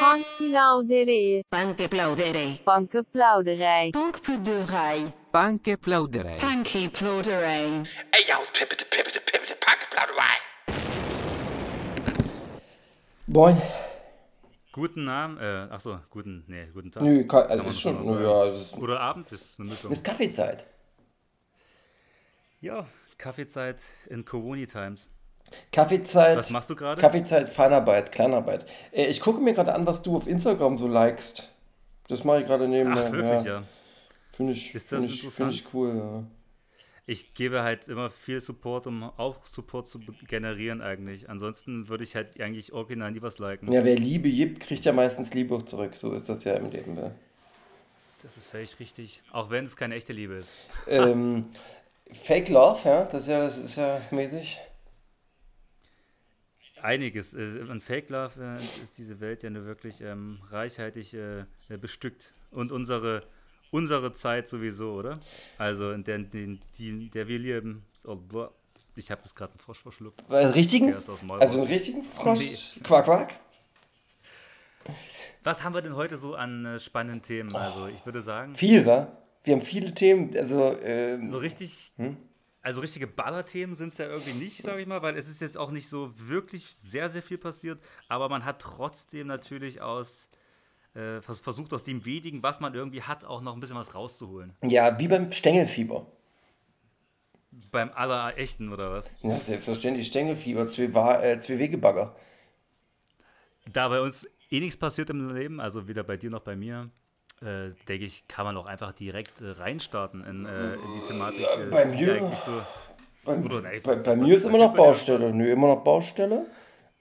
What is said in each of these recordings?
Bankplauderij. Bankplauderij. Bankenplauderij. Bankplauderij. Bankplauderij. Bankplauderij. Ey, aus, pippete, pippete, pippete, Bankplauderei. Moin. Guten Abend, äh, ach so, guten, nee, guten Tag. Nö, kann, also man ist schon, sagen. ja, es ist, Oder Abend, ist eine Mischung. ist Kaffeezeit. Ja, Kaffeezeit in Corona Times. Kaffeezeit. Was machst du gerade? Kaffeezeit, Feinarbeit, Kleinarbeit. Äh, ich gucke mir gerade an, was du auf Instagram so likest. Das mache ich gerade nebenbei. Ach, wirklich, ja. Finde ich, Ist das find ich, find ich interessant? cool, ja. Ich gebe halt immer viel Support, um auch Support zu generieren eigentlich. Ansonsten würde ich halt eigentlich original nie was liken. Ja, wer Liebe gibt, kriegt ja meistens Liebe auch zurück. So ist das ja im Leben. Ja. Das ist völlig richtig. Auch wenn es keine echte Liebe ist. ähm, Fake Love, ja, das ist ja, das ist ja mäßig. Einiges. Äh, An Fake Love äh, ist diese Welt ja nur wirklich ähm, reichhaltig äh, bestückt. Und unsere, unsere Zeit sowieso, oder? Also in der, in der wir leben. Oh, ich habe jetzt gerade einen Frosch verschluckt. Einen richtigen? Also einen richtigen Frosch? Nee. Quack, quack? Was haben wir denn heute so an äh, spannenden Themen? Also ich würde sagen, Viel, wa? Wir haben viele Themen, also, ähm, so richtig, Hm? Also richtige Ballerthemen sind es ja irgendwie nicht, sage ich mal, weil es ist jetzt auch nicht so wirklich sehr, sehr viel passiert, aber man hat trotzdem natürlich aus, äh, vers- versucht aus dem wenigen, was man irgendwie hat, auch noch ein bisschen was rauszuholen. ja, wie beim Stängelfieber. Beim aller echten oder was? Ja, selbstverständlich, Stängelfieber, zwei, äh, zwei Wegebagger. Da bei uns eh nichts passiert im Leben, also weder bei dir noch bei mir, äh, denke ich, kann man auch einfach direkt äh, reinstarten in, äh, in die Thematik. Äh, bei mir- so, Bei, Oder nein, bei, bei mir ist immer noch? Baustelle. Nö, immer noch Baustelle.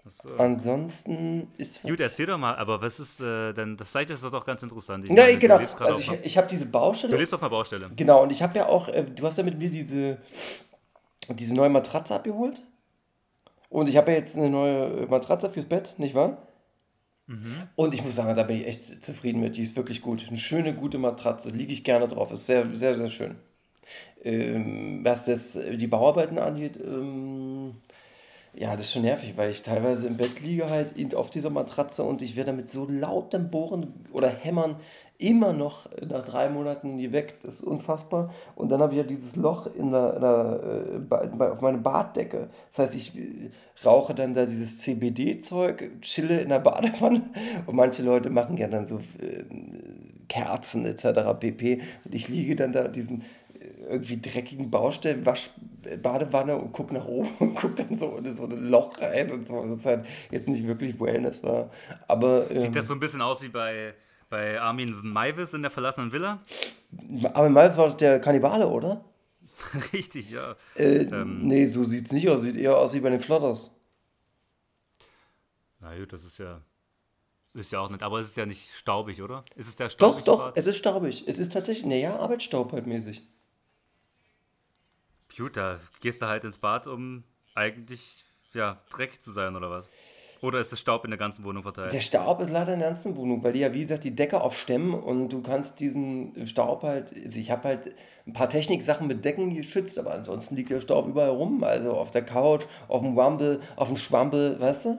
so. Ansonsten ist. Gut, erzähl doch mal, aber was ist äh, denn, das, vielleicht ist das doch ganz interessant. Ich Ja, meine, genau. Du Also ich, ich habe diese du Baustelle. lebst auf einer Baustelle. Genau, und ich habe ja auch, äh, du hast ja mit mir diese, diese neue Matratze abgeholt. Und ich habe ja jetzt eine neue Matratze fürs Bett, nicht wahr? Und ich muss sagen, da bin ich echt zufrieden mit. Die ist wirklich gut. Eine schöne, gute Matratze. Liege ich gerne drauf. Ist sehr, sehr, sehr schön. Ähm, was das, äh, die Bauarbeiten angeht, ähm, ja, das ist schon nervig, weil ich teilweise im Bett liege halt auf dieser Matratze und ich werde mit so lautem Bohren oder Hämmern immer noch nach drei Monaten nie weg. Das ist unfassbar. Und dann habe ich ja dieses Loch in der, in der, äh, bei, bei, auf meine Baddecke. Das heißt, ich äh, rauche dann da dieses CBD-Zeug, chille in der Badewanne und manche Leute machen ja dann so äh, Kerzen etc. pp. Und ich liege dann da diesen äh, irgendwie dreckigen Baustellen, wasch Badewanne und guck nach oben und guck dann so in so ein Loch rein und so. Das ist halt jetzt nicht wirklich Wellness war. Aber, ähm, Sieht das so ein bisschen aus wie bei, bei Armin Maivis in der verlassenen Villa? aber mal war der Kannibale, oder? Richtig, ja. Äh, Ähm. nee, so sieht's nicht aus. Sieht eher aus wie bei den Flotters. Na gut, das ist ja, ist ja auch nicht, aber es ist ja nicht staubig, oder? Ist es der Doch, staubig? doch, es ist staubig. Es ist tatsächlich, naja, Arbeitsstaub halt mäßig. Gut, da gehst du halt ins Bad, um eigentlich, ja, dreckig zu sein, oder was? Oder ist das Staub in der ganzen Wohnung verteilt? Der Staub ist leider in der ganzen Wohnung, weil die ja, wie gesagt, die Decke aufstemmen und du kannst diesen Staub halt, also ich habe halt ein paar Techniksachen mit Decken geschützt, aber ansonsten liegt der Staub überall rum. Also auf der Couch, auf dem Rumble, auf dem Schwampel, weißt du?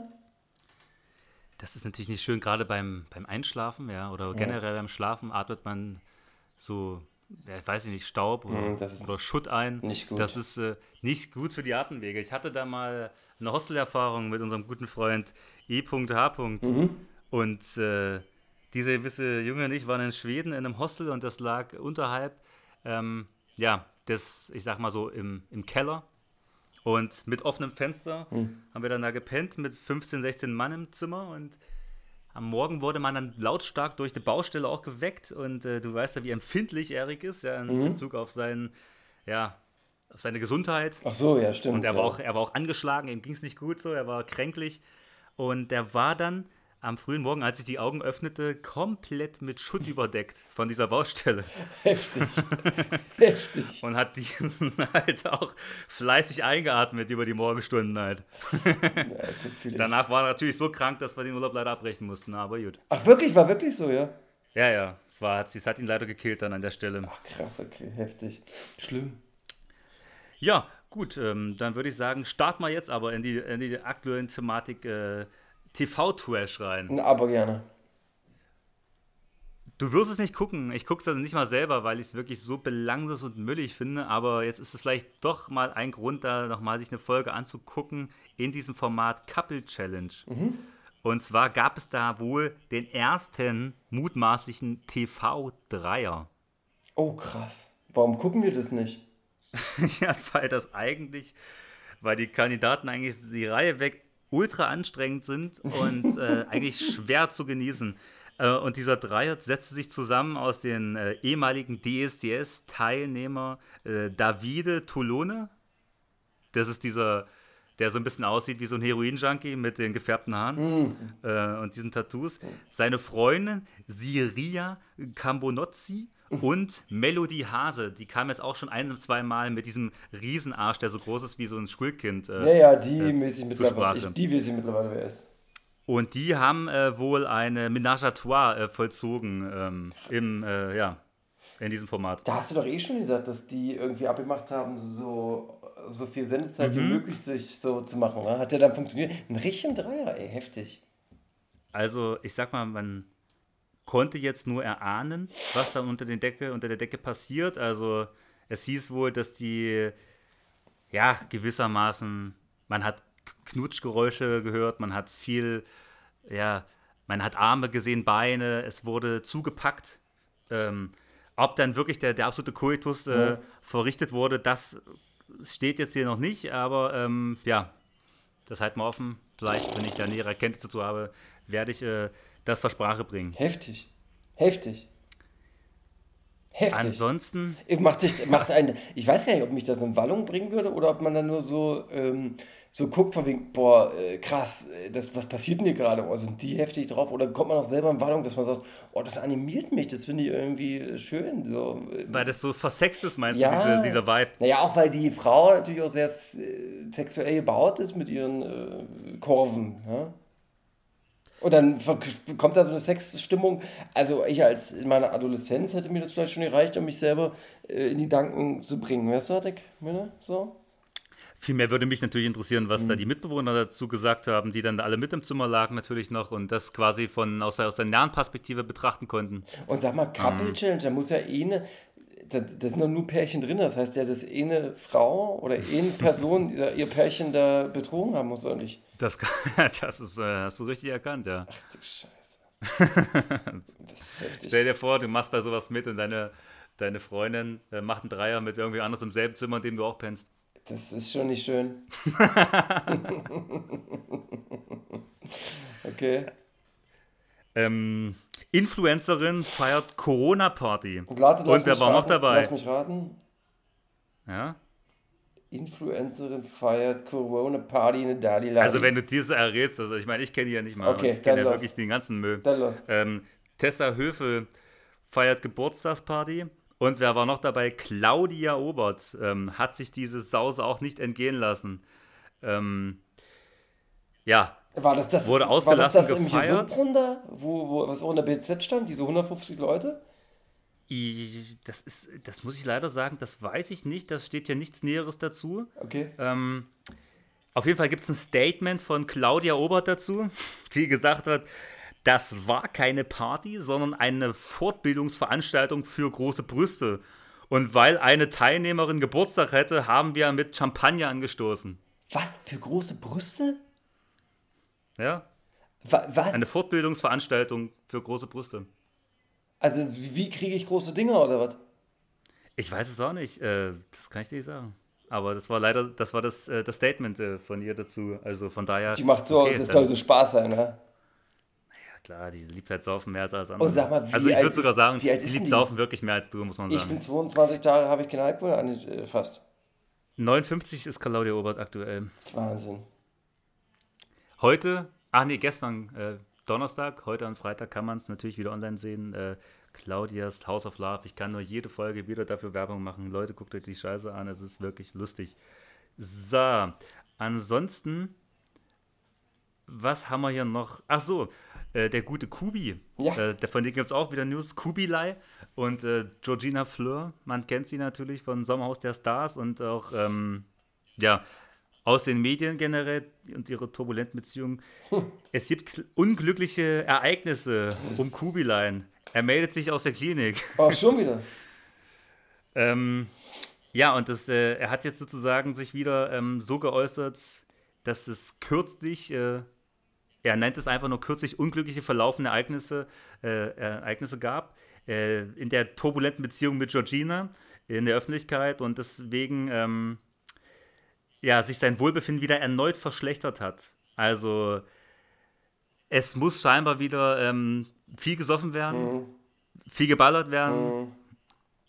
Das ist natürlich nicht schön, gerade beim, beim Einschlafen, ja, oder generell beim Schlafen atmet man so, ja, ich weiß nicht, Staub oder, ist oder Schutt ein. nicht gut. Das ist äh, nicht gut für die Atemwege. Ich hatte da mal eine Hostelerfahrung mit unserem guten Freund E.H. Mhm. Und äh, dieser gewisse Junge und ich waren in Schweden in einem Hostel und das lag unterhalb, ähm, ja, des, ich sag mal so, im, im Keller. Und mit offenem Fenster Mhm. haben wir dann da gepennt mit 15, 16 Mann im Zimmer und am Morgen wurde man dann lautstark durch eine Baustelle auch geweckt und äh, du weißt ja, wie empfindlich Erik ist, ja, in Mhm. Bezug auf seinen, ja, auf seine Gesundheit. Ach so, ja, stimmt. Und er war, ja. auch, er war auch angeschlagen, ihm ging es nicht gut so, er war kränklich. Und der war dann am frühen Morgen, als ich die Augen öffnete, komplett mit Schutt überdeckt von dieser Baustelle. Heftig. Heftig. Und hat diesen halt auch fleißig eingeatmet über die Morgenstunden halt. Ja, Danach war er natürlich so krank, dass wir den Urlaub leider abbrechen mussten, aber gut. Ach, wirklich? War wirklich so, ja? Ja, ja, es, war, es hat ihn leider gekillt dann an der Stelle. Krass, okay, heftig. Schlimm. Ja, gut, ähm, dann würde ich sagen, starten wir jetzt aber in die, in die aktuellen Thematik äh, TV-Trash rein. Aber gerne. Du wirst es nicht gucken. Ich gucke es also nicht mal selber, weil ich es wirklich so belanglos und müllig finde. Aber jetzt ist es vielleicht doch mal ein Grund, da nochmal sich eine Folge anzugucken in diesem Format Couple Challenge. Und zwar gab es da wohl den ersten mutmaßlichen TV-Dreier. Oh, krass. Warum gucken wir das nicht? ja, weil das eigentlich, weil die Kandidaten eigentlich die Reihe weg ultra anstrengend sind und äh, eigentlich schwer zu genießen. Äh, und dieser Dreier setzte sich zusammen aus den äh, ehemaligen DSDS-Teilnehmer äh, Davide Tolone. Das ist dieser, der so ein bisschen aussieht wie so ein Heroin-Junkie mit den gefärbten Haaren äh, und diesen Tattoos. Seine Freundin Siria Cambonozzi und Melody Hase. Die kam jetzt auch schon ein, zwei Mal mit diesem Riesenarsch, der so groß ist wie so ein Schulkind. Ja, Äh, ja, die äh, mäßig mittlerweile. Ich, die weiß ich mittlerweile, wer ist. Und die haben äh, wohl eine Ménage à trois äh, vollzogen ähm, im, äh, ja, in diesem Format. Da hast du doch eh schon gesagt, dass die irgendwie abgemacht haben, so, so viel Sendezeit wie Mhm. möglich sich so zu machen. Ne? Hat ja dann funktioniert. Ein richtigen Dreier, ey, heftig. Also, ich sag mal, man konnte jetzt nur erahnen, was dann unter, den Decke, unter der Decke passiert. Also, es hieß wohl, dass die, ja, gewissermaßen, man hat Knutschgeräusche gehört, man hat viel, ja, man hat Arme gesehen, Beine, es wurde zugepackt. Ähm, ob dann wirklich der, der absolute Koitus äh, Ja. verrichtet wurde, das steht jetzt hier noch nicht, aber ähm, ja, das halten wir offen. Vielleicht, wenn ich da nähere Erkenntnisse dazu habe, werde ich äh, das zur Sprache bringen. Heftig. Heftig. Heftig. Ansonsten, Ich, macht dich, macht ein, ich weiß gar nicht, ob mich das in Wallung bringen würde oder ob man dann nur so, ähm, so guckt von wegen, boah, äh, krass, äh, das, was passiert denn hier gerade? Oh, sind die heftig drauf? Oder kommt man auch selber in Wallung, dass man sagt, oh, das animiert mich, das finde ich irgendwie schön. So. äh, weil das so versext ist, meinst Ja. du, diese, dieser Vibe? Naja, auch weil die Frau natürlich auch sehr äh, sexuell gebaut ist mit ihren äh, Kurven. Ja? Und dann kommt da so eine Sexstimmung. Also ich als in meiner Adoleszenz hätte mir das vielleicht schon gereicht, um mich selber äh, in die Gedanken zu bringen. Weißt du, meine? So? Vielmehr würde mich natürlich interessieren, was Mhm. da die Mitbewohner dazu gesagt haben, die dann alle mit im Zimmer lagen natürlich noch und das quasi von aus der, aus der nahen Perspektive betrachten konnten. Und sag mal, Couple Challenge, da muss ja eh eine, da, da sind doch nur Pärchen drin. Das heißt ja, dass eine Frau oder eine Person ihr Pärchen da betrogen haben muss, oder nicht? Das, das ist, äh, hast du richtig erkannt, ja. Ach du Scheiße. Das ist heftig. Stell dir vor, du machst bei sowas mit und deine, deine Freundin äh, macht einen Dreier mit irgendwie anders im selben Zimmer, in dem du auch pennst. Das ist schon nicht schön. okay. Ähm, Influencerin feiert Corona-Party. Und, Und wer war noch dabei? Lass mich raten. Ja? Influencerin feiert Corona Party in Dali Also wenn du diese errätst, also ich meine, ich kenne die ja nicht mal. Okay, ich kenne ja los. wirklich den ganzen Müll. Dann los. Ähm, Tessa Höfel feiert Geburtstagsparty. Und wer war noch dabei? Claudia Obert ähm, hat sich diese Sause auch nicht entgehen lassen. Ähm, ja, War das das, Wurde war das, ausgelassen das im gefeiert. Gesundbrunnen wo, wo, was auch in der BZ stand, diese 150 Leute? i- das, ist, das muss ich leider sagen, das weiß ich nicht. Das steht ja nichts Näheres dazu. Okay. Ähm, auf jeden Fall gibt es ein Statement von Claudia Obert dazu, die gesagt hat, das war keine Party, sondern eine Fortbildungsveranstaltung für große Brüste. Und weil eine Teilnehmerin Geburtstag hätte, haben wir mit Champagner angestoßen. Was für große Brüste? Ja, Wa- Was? eine Fortbildungsveranstaltung für große Brüste. Also wie kriege ich große Dinger oder was? Ich weiß es auch nicht, äh, das kann ich dir nicht sagen. Aber das war leider, das war das, äh, das Statement äh, von ihr dazu. Also von daher. Die macht so, okay, das soll so Spaß sein, ne? Ja, klar, die liebt halt Saufen mehr als alles andere. Oh, sag mal, wie also ich würde sogar sagen, die liebt die? Saufen wirklich mehr als du, muss man Ich sagen. bin 22 Tage, habe ich keinen Alkohol angefasst. 59 ist Claudia Obert aktuell. Wahnsinn. Heute, ach nee, gestern, äh, Donnerstag, heute am Freitag kann man es natürlich wieder online sehen. Äh, Claudias House of Love. Ich kann nur jede Folge wieder dafür Werbung machen. Leute, guckt euch die Scheiße an, es ist wirklich lustig. So, ansonsten, was haben wir hier noch? Ach so, äh, der gute Kubi. Ja. Äh, der, von dem gibt es auch wieder News. Kubilai und äh, Georgina Fleur. Man kennt sie natürlich von Sommerhaus der Stars und auch, ähm, ja, aus den Medien generell und ihre turbulenten Beziehungen. Es gibt kl- unglückliche Ereignisse um Kubilein. Er meldet sich aus der Klinik. Oh, schon wieder. Ähm, ja, und das, äh, er hat jetzt sozusagen sich wieder ähm, so geäußert, dass es kürzlich, äh, er nennt es einfach nur kürzlich unglückliche verlaufende Ereignisse, äh, Ereignisse gab äh, in der turbulenten Beziehung mit Georgina in der Öffentlichkeit und deswegen ähm, ja, sich sein Wohlbefinden wieder erneut verschlechtert hat. Also es muss scheinbar wieder ähm, viel gesoffen werden, Mhm. viel geballert werden Mhm.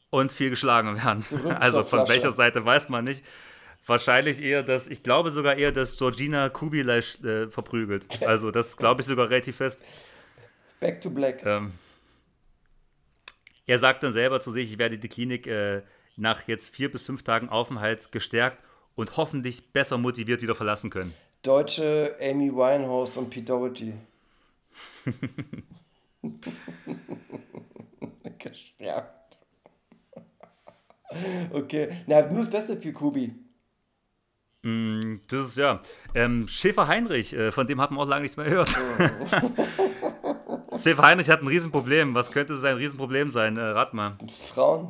und viel geschlagen werden. Zurück Also von welcher Seite weiß man nicht. Wahrscheinlich eher, dass, ich glaube sogar eher, dass Georgina Kubilai äh, verprügelt. Also das glaube ich sogar relativ fest. Back to black. Ähm, er sagt dann selber zu sich, ich werde die Klinik äh, nach jetzt vier bis fünf Tagen Aufenthalt gestärkt und hoffentlich besser motiviert wieder verlassen können. Deutsche Amy Winehouse und Pete Doherty. Gestärkt. Okay, na, nur das Beste für Kubi. Mm, Das ist ja. Ähm, Schäfer Heinrich, äh, von dem hat man auch lange nichts mehr gehört. Schäfer Heinrich hat ein Riesenproblem. Was könnte sein Riesenproblem sein? Äh, rat mal. Frauen.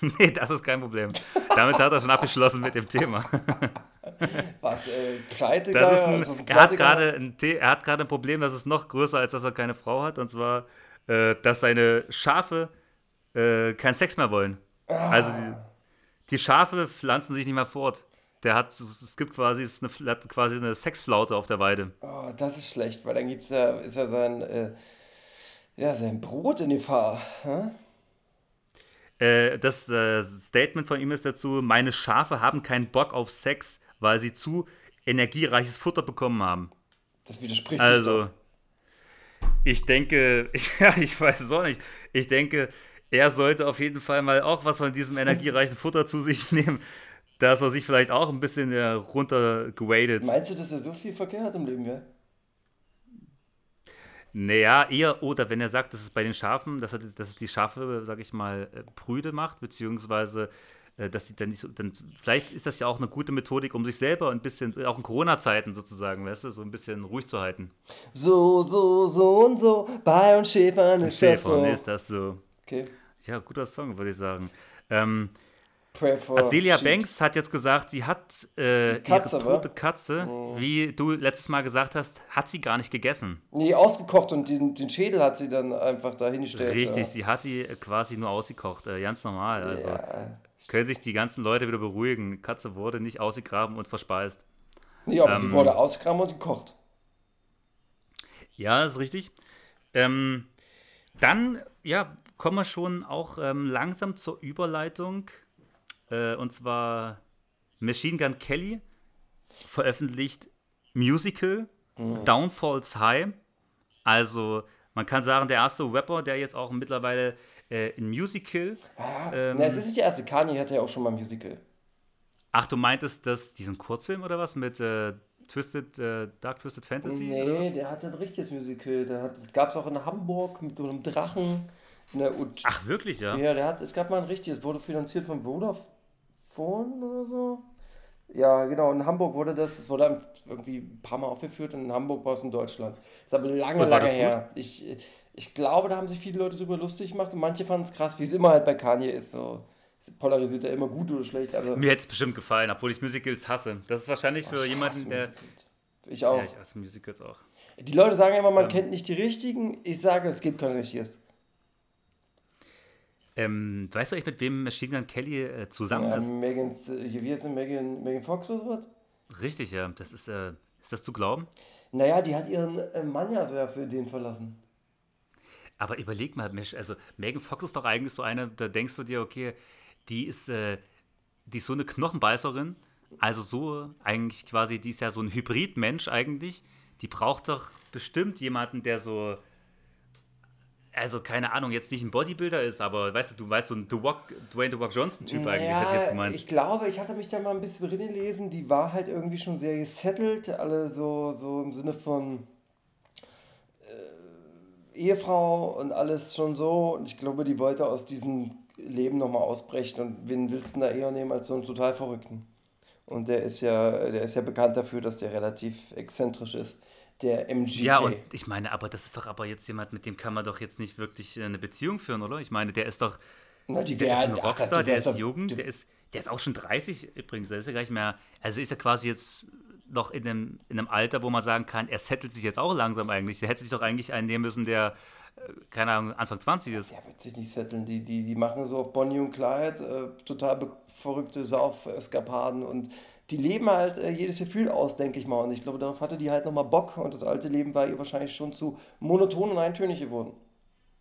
nee, das ist kein Problem. Damit hat er schon abgeschlossen mit dem Thema. Was, äh, Pleite Das ist ein, Ist ein er, hat gerade ein, er hat ein Problem, das ist noch größer, als dass er keine Frau hat. Und zwar, äh, dass seine Schafe äh, keinen Sex mehr wollen. Also die, die Schafe pflanzen sich nicht mehr fort. Der hat, es gibt quasi, es ist eine, hat quasi eine Sexflaute auf der Weide. Oh, das ist schlecht, weil dann gibt's ja, ist ja sein, äh, ja, sein Brot in Gefahr. Hä? Äh, das äh, Statement von ihm ist dazu: Meine Schafe haben keinen Bock auf Sex, weil sie zu energiereiches Futter bekommen haben. Das widerspricht sich Also, ich denke, ja, ich weiß es auch nicht. Ich denke, er sollte auf jeden Fall mal auch was von diesem energiereichen Futter zu sich nehmen, dass er sich vielleicht auch ein bisschen äh, runtergewadet. Meinst du, dass er so viel Verkehr hat im Leben, ja? Naja, eher, oder wenn er sagt, dass es bei den Schafen, dass, er, dass es die Schafe, sag ich mal, äh, prüde macht, beziehungsweise äh, dass sie dann nicht so, dann, vielleicht ist das ja auch eine gute Methodik, um sich selber ein bisschen, auch in Corona-Zeiten sozusagen, weißt du, so ein bisschen ruhig zu halten. So, so, so und so, bei uns Schäfern ist das Schäfer, so. ist das so. Okay, Ja, guter Song, würde ich sagen. Ähm, pray for Azelia sheep. Banks hat jetzt gesagt, sie hat äh, Die Katze, ihre tote? Katze, wie du letztes Mal gesagt hast, hat sie gar nicht gegessen. Nee, ausgekocht und den, den Schädel hat sie dann einfach da hingestellt. Richtig, ja. sie hat die äh, quasi nur ausgekocht, äh, ganz normal. Also Ja. können sich die ganzen Leute wieder beruhigen. Die Katze wurde nicht ausgegraben und verspeist. Nee, aber sie Ähm, wurde ausgegraben und gekocht. Ja, ist richtig. Ähm, dann, ja, kommen wir schon auch ähm, langsam zur Überleitung. Äh, und zwar Machine Gun Kelly veröffentlicht Musical Downfalls High. Also, man kann sagen, der erste Rapper, der jetzt auch mittlerweile äh, ein Musical. Ähm, Na, es ist nicht der erste. Kanye hatte ja auch schon mal ein Musical. Ach, du meintest das, diesen Kurzfilm oder was mit äh, Twisted, äh, Dark Twisted Fantasy? Nee, der hatte ein richtiges Musical. Hat, gab es auch in Hamburg mit so einem Drachen. Ne, Ach, wirklich, ja? ja, der hat, es gab mal ein richtiges, wurde finanziert von Vodafone oder so. Ja, genau, in Hamburg wurde das, es wurde irgendwie ein paar Mal aufgeführt und in Hamburg war es in Deutschland. Das ist aber lange, war lange her. Ich, ich glaube, da haben sich viele Leute drüber lustig gemacht und manche fanden es krass, wie es immer halt bei Kanye ist. So polarisiert er immer gut oder schlecht. Also, Mir hätte es bestimmt gefallen, obwohl ich Musicals hasse. Das ist wahrscheinlich für jemanden, der. Ich auch. Ja, ich hasse Musicals auch. Die Leute sagen immer, man kennt nicht die richtigen. Ich sage, es gibt kein richtiges. Ähm, weißt du eigentlich, mit wem Machine Gun Kelly äh, zusammen Ja, ist? Megan, wie heißt denn Megan, Megan Fox oder sowas? Richtig, ja. Das ist, äh, ist das zu glauben? Naja, die hat ihren äh, Mann ja so ja für den verlassen. Aber überleg mal, also Megan Fox ist doch eigentlich so eine, da denkst du dir, okay, die ist, äh, die ist so eine Knochenbeißerin, also so eigentlich quasi, die ist ja so ein Hybridmensch eigentlich. Die braucht doch bestimmt jemanden, der so, also keine Ahnung, jetzt nicht ein Bodybuilder ist, aber weißt du, du weißt, so ein The Rock, Dwayne The Rock Johnson-Typ eigentlich, hätte ich jetzt gemeint. ich glaube, ich hatte mich da mal ein bisschen drin gelesen, die war halt irgendwie schon sehr gesettelt, alle so, so im Sinne von äh, Ehefrau und alles schon so. Und ich glaube, die wollte aus diesem Leben nochmal ausbrechen. Und wen willst du da eher nehmen als so einen total Verrückten? Und der ist ja, der ist ja bekannt dafür, dass der relativ exzentrisch ist. Der MGK. Ja, und ich meine, aber das ist doch aber jetzt jemand, mit dem kann man doch jetzt nicht wirklich äh, eine Beziehung führen, oder? Ich meine, der ist doch, Na, der ist ein ach, Rockstar, die der ist doch- die- der ist, der ist auch schon 30 übrigens, der ist ja gar nicht mehr, also ist er quasi jetzt noch in einem, in einem Alter, wo man sagen kann, er settelt sich jetzt auch langsam eigentlich. Der hätte sich doch eigentlich einen nehmen müssen, der, äh, keine Ahnung, Anfang 20 ist. Der wird sich nicht setteln. Die, die, die machen so auf Bonnie und Clyde äh, total verrückte Sauf-Eskapaden und die leben halt äh, jedes Gefühl aus, denke ich mal. Und ich glaube, darauf hatte die halt nochmal Bock und das alte Leben war ihr wahrscheinlich schon zu monoton und eintönig geworden.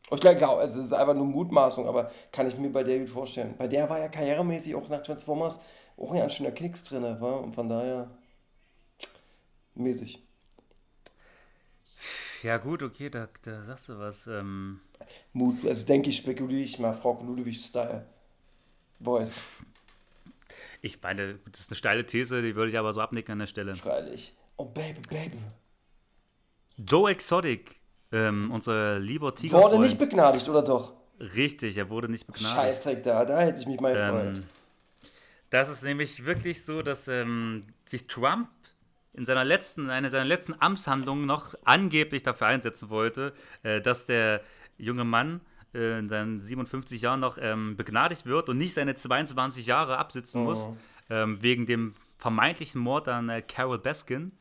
Und ich glaube, also es ist einfach nur Mutmaßung, aber kann ich mir bei der gut vorstellen. Bei der war ja karrieremäßig auch nach Transformers auch ein ganz schöner Knicks drin, war und von daher mäßig. Ja gut, okay, da, da sagst du was. Ähm, Mut, also denke ich, spekuliere ich mal, Frau Ludwig-Style. Voice, ich meine, das ist eine steile These, die würde ich aber so abnicken an der Stelle. freilich. Oh, Baby, Baby. Joe Exotic, ähm, unser lieber Tiger. Wurde nicht begnadigt, oder doch? Richtig, er wurde nicht begnadigt. Scheißdreck da, da hätte ich mich mal gefreut. Ähm, das ist nämlich wirklich so, dass ähm, sich Trump in seiner letzten, einer seiner letzten Amtshandlungen noch angeblich dafür einsetzen wollte, äh, dass der junge Mann äh, in seinen 57 Jahren noch ähm, begnadigt wird und nicht seine 22 Jahre absitzen muss, ähm, wegen dem vermeintlichen Mord an äh, Carol Baskin.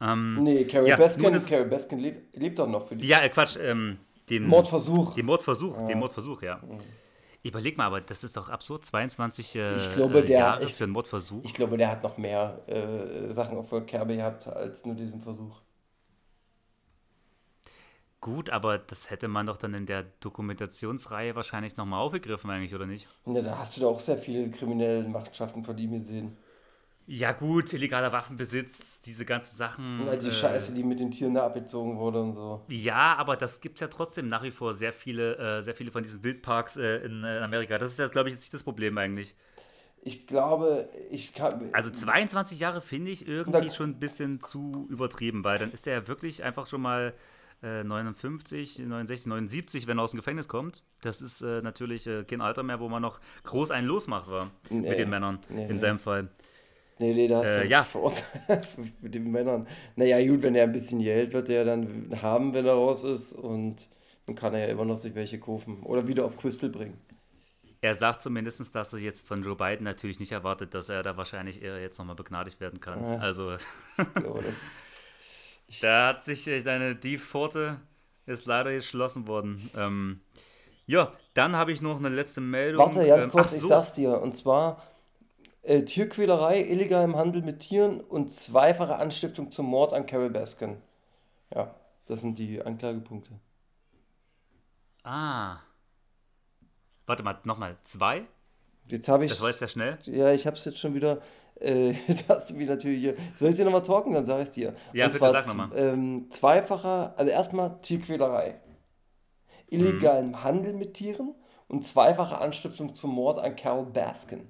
Ähm, nee, Carrie ja, Baskin, ist Carrie Baskin lebt, lebt doch noch für die. ja, äh, Quatsch, ähm, den Mordversuch. Den Mordversuch, den Mordversuch, ja. Überleg mal, aber das ist doch absurd, 22 äh, Ich glaube, der- Jahre ich- für einen Mordversuch. Ich glaube, der hat noch mehr äh, Sachen auf der Kerbe gehabt als nur diesen Versuch. Gut, aber das hätte man doch dann in der Dokumentationsreihe wahrscheinlich nochmal aufgegriffen eigentlich, oder nicht? Ja, da hast du doch auch sehr viele kriminelle Machenschaften von ihm gesehen. Ja gut, illegaler Waffenbesitz, diese ganzen Sachen. Ja, die äh, Scheiße, die mit den Tieren da abgezogen wurde und so. Ja, aber das gibt es ja trotzdem nach wie vor sehr viele, äh, sehr viele von diesen Wildparks äh, in, äh, in Amerika. Das ist ja, glaube ich, jetzt nicht das Problem eigentlich. Ich glaube, ich kann. Also 22 Jahre finde ich irgendwie Da- schon ein bisschen zu übertrieben, weil dann ist er ja wirklich einfach schon mal äh, 59, 69, 79, wenn er aus dem Gefängnis kommt. Das ist äh, natürlich äh, kein Alter mehr, wo man noch groß einen losmacht war Nee. mit den Männern Nee, in nee. seinem Fall. Nee, nee, da hast Äh, du ja. Vorurteile mit den Männern. Naja, gut, wenn er ein bisschen Geld wird, der dann haben, wenn er raus ist. Und dann kann er ja immer noch sich welche kaufen. Oder wieder auf Crystal bringen. Er sagt zumindest, dass er jetzt von Joe Biden natürlich nicht erwartet, dass er da wahrscheinlich eher jetzt nochmal begnadigt werden kann. Ja. Also So, das, da hat sich äh, seine die Pforte ist leider geschlossen worden. Ähm, ja, dann habe ich noch eine letzte Meldung. warte, ganz Ähm, kurz, ach ich so. sag's dir. Und zwar äh, Tierquälerei, illegal im Handel mit Tieren und zweifache Anstiftung zum Mord an Carol Baskin. Ja, das sind die Anklagepunkte. Ah. Warte mal, nochmal. Zwei? Jetzt habe ich. Das war jetzt sehr schnell. Ja, ich hab's jetzt schon wieder. Äh, hast du mich natürlich hier. Soll ich dir nochmal talken? Dann sag ich's dir. Ja, Und bitte zwar sag z- noch mal. Ähm, zweifacher, also erstmal Tierquälerei. Illegalen Handel mit Tieren und zweifache Anstiftung zum Mord an Carol Baskin.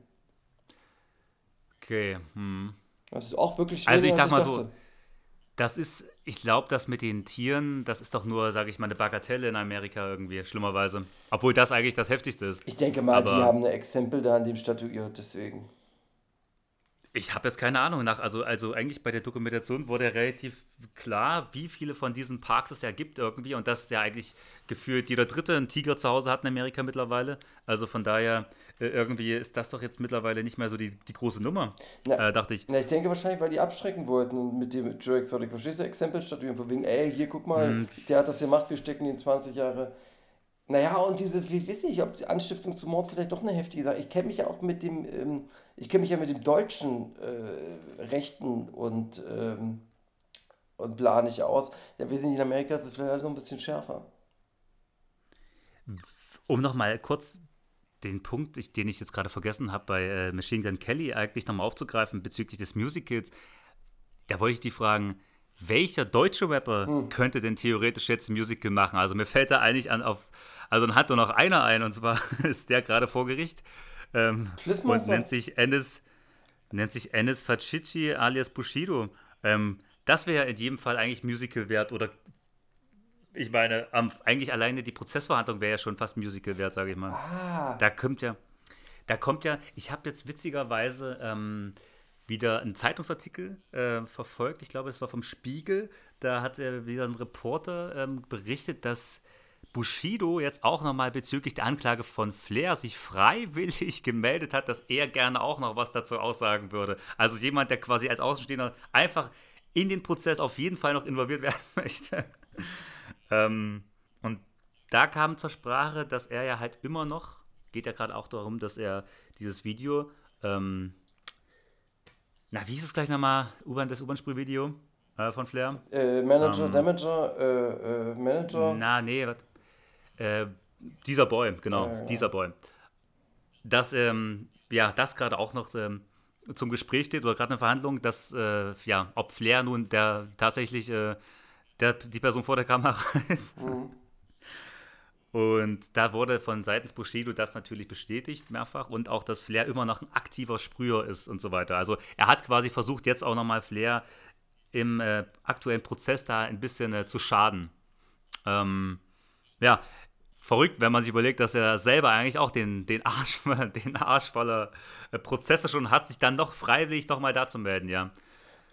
Okay. Hm. Das ist auch wirklich Also ich sag mal so, dachte. Das ist, ich glaube, das mit den Tieren, das ist doch nur, sage ich mal, eine Bagatelle in Amerika irgendwie, schlimmerweise. Obwohl das eigentlich das Heftigste ist. Ich denke mal, die aber- haben ein Exempel da an dem statuiert, deswegen. Ich habe jetzt keine Ahnung nach. Also, also eigentlich bei der Dokumentation wurde ja relativ klar, wie viele von diesen Parks es ja gibt irgendwie und dass ja eigentlich gefühlt jeder Dritte einen Tiger zu Hause hat in Amerika mittlerweile. Also von daher äh, irgendwie ist das doch jetzt mittlerweile nicht mehr so die, die große Nummer, Na, äh, dachte ich. Na, ich denke wahrscheinlich, weil die abschrecken wollten und mit dem Joe Exotic, verstehst du, Exempel statuieren, von wegen, ey, hier, guck mal, Mhm. der hat das gemacht, wir stecken ihn 20 Jahre. Naja, und diese, ich weiß nicht, ob die Anstiftung zum Mord vielleicht doch eine heftige Sache. Ich kenne mich ja auch mit dem, ähm, ich kenne mich ja mit dem deutschen äh, Rechten und, ähm, und bla nicht aus. Ja, wir sind in Amerika, ist es vielleicht alles noch ein bisschen schärfer. Um nochmal kurz den Punkt, ich, den ich jetzt gerade vergessen habe, bei äh, Machine Gun Kelly eigentlich nochmal aufzugreifen bezüglich des Musicals, da wollte ich die fragen, welcher deutsche Rapper Hm. könnte denn theoretisch jetzt ein Musical machen? Also mir fällt da eigentlich an auf, also dann hat nur noch einer ein und zwar ist der gerade vor Gericht ähm, und nennt sich Ennis, nennt sich Ennis Facici alias Bushido. Ähm, das wäre ja in jedem Fall eigentlich Musical wert oder ich meine, am- eigentlich alleine die Prozessverhandlung wäre ja schon fast Musical wert, sage ich mal. Ah, Da kommt ja, da kommt ja, ich habe jetzt witzigerweise ähm, wieder einen Zeitungsartikel äh, verfolgt. Ich glaube, es war vom Spiegel. Da hat wieder ein Reporter ähm, berichtet, dass Bushido jetzt auch nochmal bezüglich der Anklage von Flair sich freiwillig gemeldet hat, dass er gerne auch noch was dazu aussagen würde. Also jemand, der quasi als Außenstehender einfach in den Prozess auf jeden Fall noch involviert werden möchte. ähm, und da kam zur Sprache, dass er ja halt immer noch, geht ja gerade auch darum, dass er dieses Video, ähm, na, wie hieß es gleich nochmal, U-Bahn, das U-Bahn-Sprühvideo äh, von Flair? Äh, Manager, Ähm, Damager, äh, äh, Manager. Na, nee, äh, dieser Boy, genau, Ja, ja. dieser Boy. Dass, ähm, ja, das gerade auch noch ähm, zum Gespräch steht oder gerade eine Verhandlung, dass, äh, ja, ob Flair nun der tatsächlich äh, der, die Person vor der Kamera ist. Mhm. Und da wurde von seitens Bushido das natürlich bestätigt, mehrfach. Und auch, dass Flair immer noch ein aktiver Sprüher ist und so weiter. Also er hat quasi versucht, jetzt auch nochmal Flair im äh, aktuellen Prozess da ein bisschen äh, zu schaden. Ähm, ja, verrückt, wenn man sich überlegt, dass er selber eigentlich auch den, den Arsch, den Arsch voller äh, Prozesse schon hat, sich dann noch freiwillig nochmal da zu melden, ja.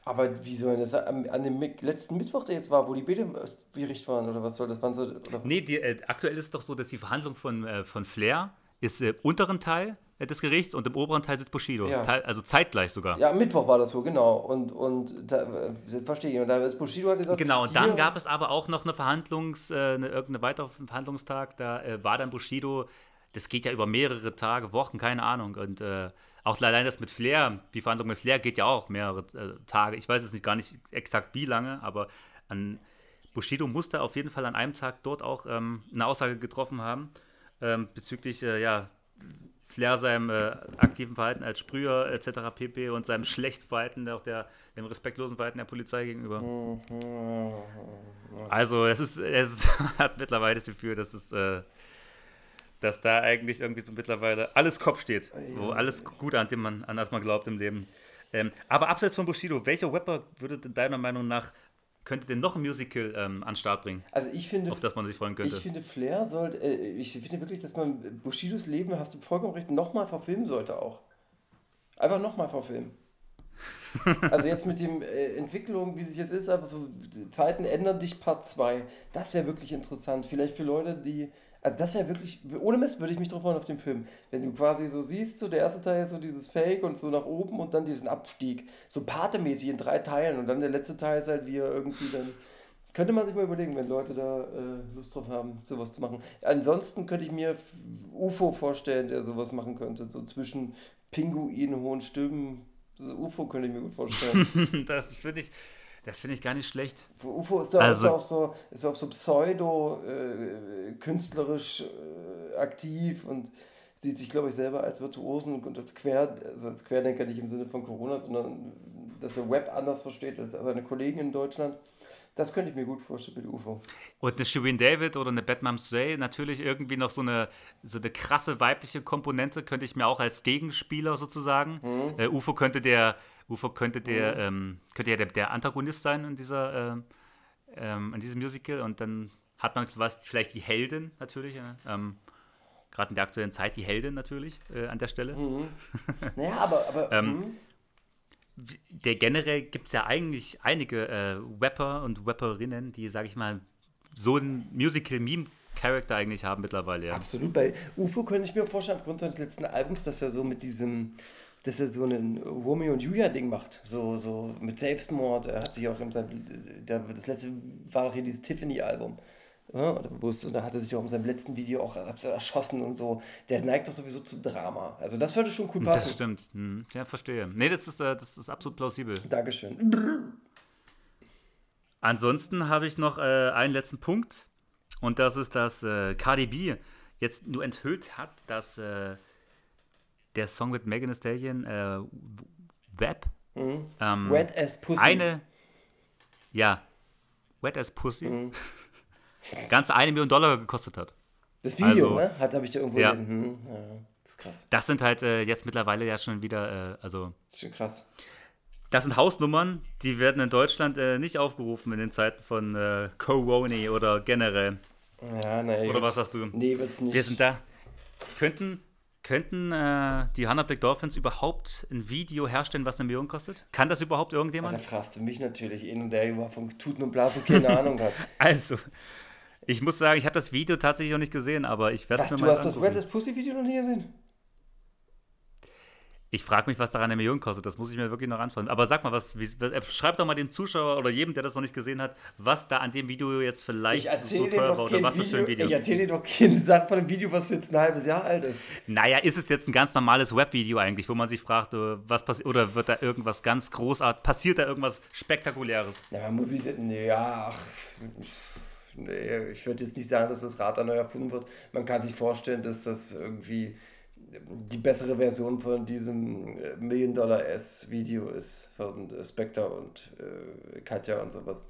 Aber wie soll das an, an dem letzten Mittwoch, der jetzt war, wo die Bede im Gericht waren, oder was soll das? Waren so, oder? Nee, die, äh, aktuell ist es doch so, dass die Verhandlung von, äh, von Flair ist im unteren Teil des Gerichts und im oberen Teil sitzt Bushido. Ja. Teil, also zeitgleich sogar. Ja, am Mittwoch war das so, genau. Und, und da äh, verstehe ich. Und da ist Bushido hat gesagt. Genau, und dann gab es aber auch noch eine Verhandlungs-, äh, eine, irgendeine weitere Verhandlungstag, da äh, war dann Bushido, das geht ja über mehrere Tage, Wochen, keine Ahnung. Und äh, auch allein das mit Flair, die Verhandlung mit Flair geht ja auch mehrere äh, Tage. Ich weiß jetzt nicht gar nicht exakt wie lange, aber an Bushido musste auf jeden Fall an einem Tag dort auch ähm, eine Aussage getroffen haben ähm, bezüglich, äh, ja, Flair seinem äh, aktiven Verhalten als Sprüher etc. pp. und seinem schlechten Verhalten, auch der, dem respektlosen Verhalten der Polizei gegenüber. Also es ist, es hat mittlerweile das Gefühl, dass es, äh, dass da eigentlich irgendwie so mittlerweile alles Kopf steht, wo alles gut an dem man, an das man glaubt im Leben. Ähm, aber abseits von Bushido, welcher Rapper würde deiner Meinung nach könnte denn noch ein Musical ähm, an den Start bringen, Also ich finde, auf das man sich freuen könnte? ich finde Flair sollte, äh, ich finde wirklich, dass man Bushidos Leben, hast du vollkommen recht, nochmal verfilmen sollte auch. Einfach nochmal verfilmen. also jetzt mit dem äh, Entwicklung, wie sich jetzt ist, einfach so, Zeiten ändern dich Part 2. Das wäre wirklich interessant. Vielleicht für Leute, die, also das wäre wirklich, ohne Mist würde ich mich drauf freuen auf den Film. Wenn du quasi so siehst, so der erste Teil ist so dieses Fake und so nach oben und dann diesen Abstieg. So patemäßig in drei Teilen und dann der letzte Teil ist halt, wie er irgendwie dann könnte man sich mal überlegen, wenn Leute da äh, Lust drauf haben, sowas zu machen. Ansonsten könnte ich mir UFO vorstellen, der sowas machen könnte. So zwischen Pinguin, hohen Stimmen. So UFO könnte ich mir gut vorstellen. das finde ich, das finde ich gar nicht schlecht. UFO ist da Also- auch so, ist auch so pseudo äh, äh, aktiv und sieht sich, glaube ich, selber als Virtuosen und als, Quer, also als Querdenker nicht im Sinne von Corona, sondern dass er Web anders versteht als seine Kollegen in Deutschland. Das könnte ich mir gut vorstellen mit UFO. Und eine Shirin David oder eine Batman Sway, natürlich irgendwie noch so eine, so eine krasse weibliche Komponente, könnte ich mir auch als Gegenspieler sozusagen. Äh, UFO könnte der, UFO könnte der, ähm, könnte ja der, der Antagonist sein in dieser, ähm, ähm, in diesem Musical und dann hat man was, vielleicht die Heldin natürlich, ja, ähm, gerade in der aktuellen Zeit die Heldin natürlich äh, an der Stelle. Naja, aber, aber Ähm, hm, der generell gibt es ja eigentlich einige äh, Rapper und Rapperinnen, die, sag ich mal, so einen Musical-Meme-Charakter eigentlich haben mittlerweile. Ja. absolut. Bei UFO könnte ich mir vorstellen, aufgrund seines letzten Albums, dass er so mit diesem, dass er so ein Romeo und Julia-Ding macht. So, so mit Selbstmord. Er hat sich auch in seinem, das letzte war doch hier dieses Tiffany-Album. Ja, oder bewusst. Und da hat er sich auch in seinem letzten Video auch erschossen und so. Der neigt doch sowieso zu Drama. Also das würde schon cool Das passen. stimmt. Hm, ja, verstehe. Nee, das ist, äh, das ist absolut plausibel. Dankeschön. Ansonsten habe ich noch äh, einen letzten Punkt. Und das ist, dass äh, Cardi B jetzt nur enthüllt hat, dass äh, der Song mit Megan Thee Stallion, äh, Web, ähm, Red as Pussy. eine, ja, Wet as Pussy, Mhm. ganze eine Million Dollar gekostet hat. das Video, also- ne? Hat, habe ich da irgendwo Ja. gelesen. Hm, ja, das ist krass. Das sind halt äh, jetzt mittlerweile ja schon wieder, äh, also schon krass. das sind Hausnummern, die werden in Deutschland äh, nicht aufgerufen in den Zeiten von äh, Corona oder generell. Ja, nee. Oder was hast du? Nee, wird's nicht. Wir sind da, könnten, Könnten äh, die Hannah-Black Dolphins überhaupt ein Video herstellen, was eine Million kostet? Kann das überhaupt Da irgendjemand? fragst du mich natürlich, ihn, der überhaupt von Tuten und Blasen keine Ahnung hat. Also, ich muss sagen, ich habe das Video tatsächlich noch nicht gesehen, aber ich werde es mir du mal hast das angucken. Red as Pussy Video noch nie gesehen? Ich frage mich, was daran eine Million kostet. Das muss ich mir wirklich noch anschauen. Aber sag mal, was, wie, äh, schreib doch mal dem Zuschauer oder jedem, der das noch nicht gesehen hat, was da an dem Video jetzt vielleicht Ich so war oder was das für ein Video Ich ist. erzähle dir doch keine Sache von einem Video, was jetzt ein halbes Jahr alt ist. Naja, ist es jetzt ein ganz normales Webvideo eigentlich, wo man sich fragt, äh, was passiert, oder wird da irgendwas ganz großartig, passiert da irgendwas Spektakuläres? Ja, man muss sich, ja, ach, nee, ich würde jetzt nicht sagen, dass das Rad da neu erfunden wird. Man kann sich vorstellen, dass das irgendwie die bessere Version von diesem äh, Million Dollar S Video ist von äh, Spectre und äh, Katja und sowas.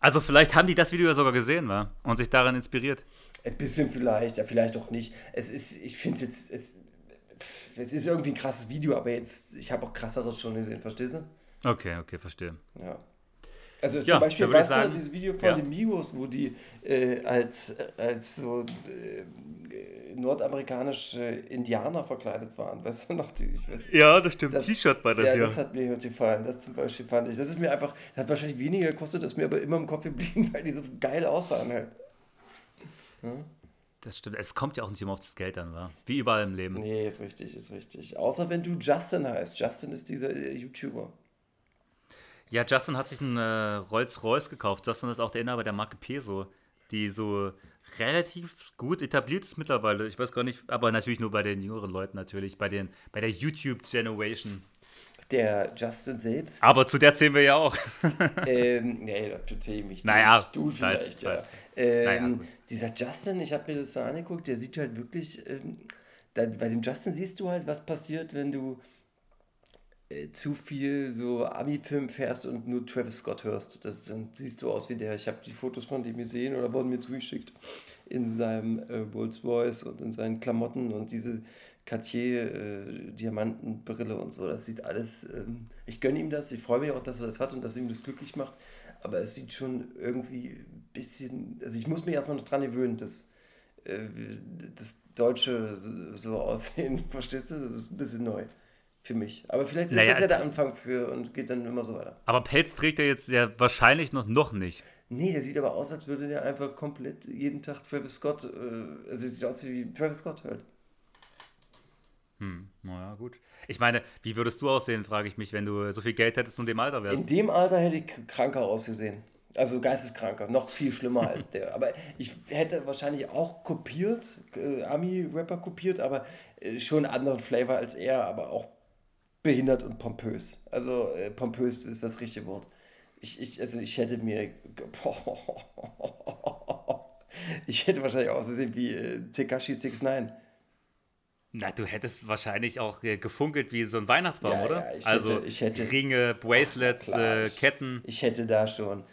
Also vielleicht haben die das Video ja sogar gesehen, wa? Und sich daran inspiriert. Ein bisschen vielleicht, ja, vielleicht auch nicht. Es ist, ich finde es jetzt, es, es ist irgendwie ein krasses Video, aber jetzt, ich habe auch krasseres schon gesehen, verstehst du? Okay, okay, verstehe. Ja. Also Ja, zum Beispiel, weißt du, dieses Video von ja. den Migos, wo die äh, als, als so äh, äh, nordamerikanische Indianer verkleidet waren. Weißt du noch? Die, ich weiß, Ja, das stimmt. Das- T-Shirt war das ja, ja. das hat mir gut gefallen. Das zum Beispiel fand ich. Das ist mir einfach, das hat wahrscheinlich weniger gekostet, das ist mir aber immer im Kopf geblieben, weil die so geil aussahen halt. Das stimmt. Es kommt ja auch nicht immer auf das Geld an, wa? Wie überall im Leben. Nee, ist richtig, ist richtig. Außer wenn du Justin heißt. Justin ist dieser äh, YouTuber. Ja, Justin hat sich einen äh, Rolls-Royce gekauft. Justin ist auch der Inhaber der Marke Peso, die so relativ gut etabliert ist mittlerweile. Ich weiß gar nicht, aber natürlich nur bei den jüngeren Leuten natürlich, bei, den, bei der YouTube-Generation. Der Justin selbst. Aber zu der zählen wir ja auch. ähm, nee, das erzähle ich mich Naja, nicht. Du vielleicht, ja. Ähm, Naja, dieser Justin, ich habe mir das so angeguckt, der sieht halt wirklich, ähm, da, bei dem Justin siehst du halt, was passiert, wenn du äh, zu viel so Ami-Film fährst und nur Travis Scott hörst. Das, dann siehst du aus wie der. Ich habe die Fotos von dem gesehen oder wurden mir zugeschickt in seinem äh, Rolls Royce und in seinen Klamotten und diese Cartier-Diamantenbrille und so. Das sieht alles. Ähm, ich gönne ihm das. Ich freue mich auch, dass er das hat und dass ihm das glücklich macht. Aber es sieht schon irgendwie ein bisschen. Also ich muss mich erstmal noch dran gewöhnen, dass äh, das Deutsche so, so aussehen. Verstehst du? Das ist ein bisschen neu für mich. Aber vielleicht ist Naja, das ja der Anfang für und geht dann immer so weiter. Aber Pelz trägt er jetzt ja wahrscheinlich noch, noch nicht. Nee, der sieht aber aus, als würde der einfach komplett jeden Tag Travis Scott, äh, also sieht aus wie Travis Scott hört. Hm, naja, gut. Ich meine, wie würdest du aussehen, frage ich mich, wenn du so viel Geld hättest und im Alter In wärst. dem Alter hätte ich kranker ausgesehen. Also geisteskranker, noch viel schlimmer als der. Aber ich hätte wahrscheinlich auch kopiert, äh, Ami-Rapper kopiert, aber äh, schon einen anderen Flavor als er, aber auch behindert und pompös. Also äh, pompös ist das richtige Wort. Ich, ich, also ich hätte mir. Ich hätte wahrscheinlich ausgesehen wie äh, Tekashi 69. Na, du hättest wahrscheinlich auch äh, gefunkelt wie so ein Weihnachtsbaum, Ja, oder? ja, ich also hätte- ich hätte- Ringe, Bracelets, Klar, äh, ich- Ketten. Ich hätte da schon.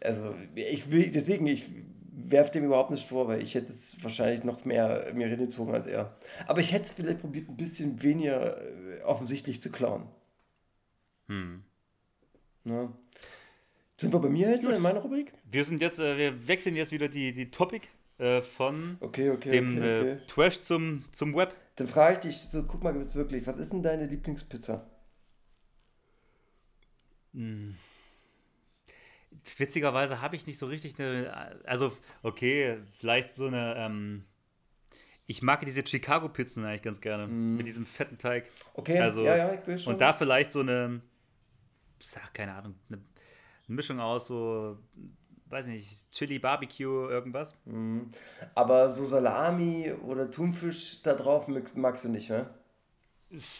Also, ich will, deswegen, ich werfe dem überhaupt nicht vor, weil ich hätte es wahrscheinlich noch mehr mir reingezogen als er. Aber ich hätte es vielleicht probiert, ein bisschen weniger äh, offensichtlich zu klauen. Hm. Ne? Sind wir bei mir jetzt in meiner Rubrik? Wir sind jetzt, äh, wir wechseln jetzt wieder die, die Topic äh, von Okay, okay, dem okay. Äh, Trash zum, zum Web. Dann frage ich dich, so, guck mal jetzt wirklich, was ist denn deine Lieblingspizza? Witzigerweise habe ich nicht so richtig eine, also okay, vielleicht so eine, ähm, ich mag diese Chicago-Pizzen eigentlich ganz gerne, mit diesem fetten Teig. Okay, Also, ja, ja, ich will schon. Und da vielleicht so eine, sag, keine Ahnung, eine Mischung aus so, weiß nicht, Chili, Barbecue, irgendwas. Aber so Salami oder Thunfisch da drauf magst, magst du nicht, ne?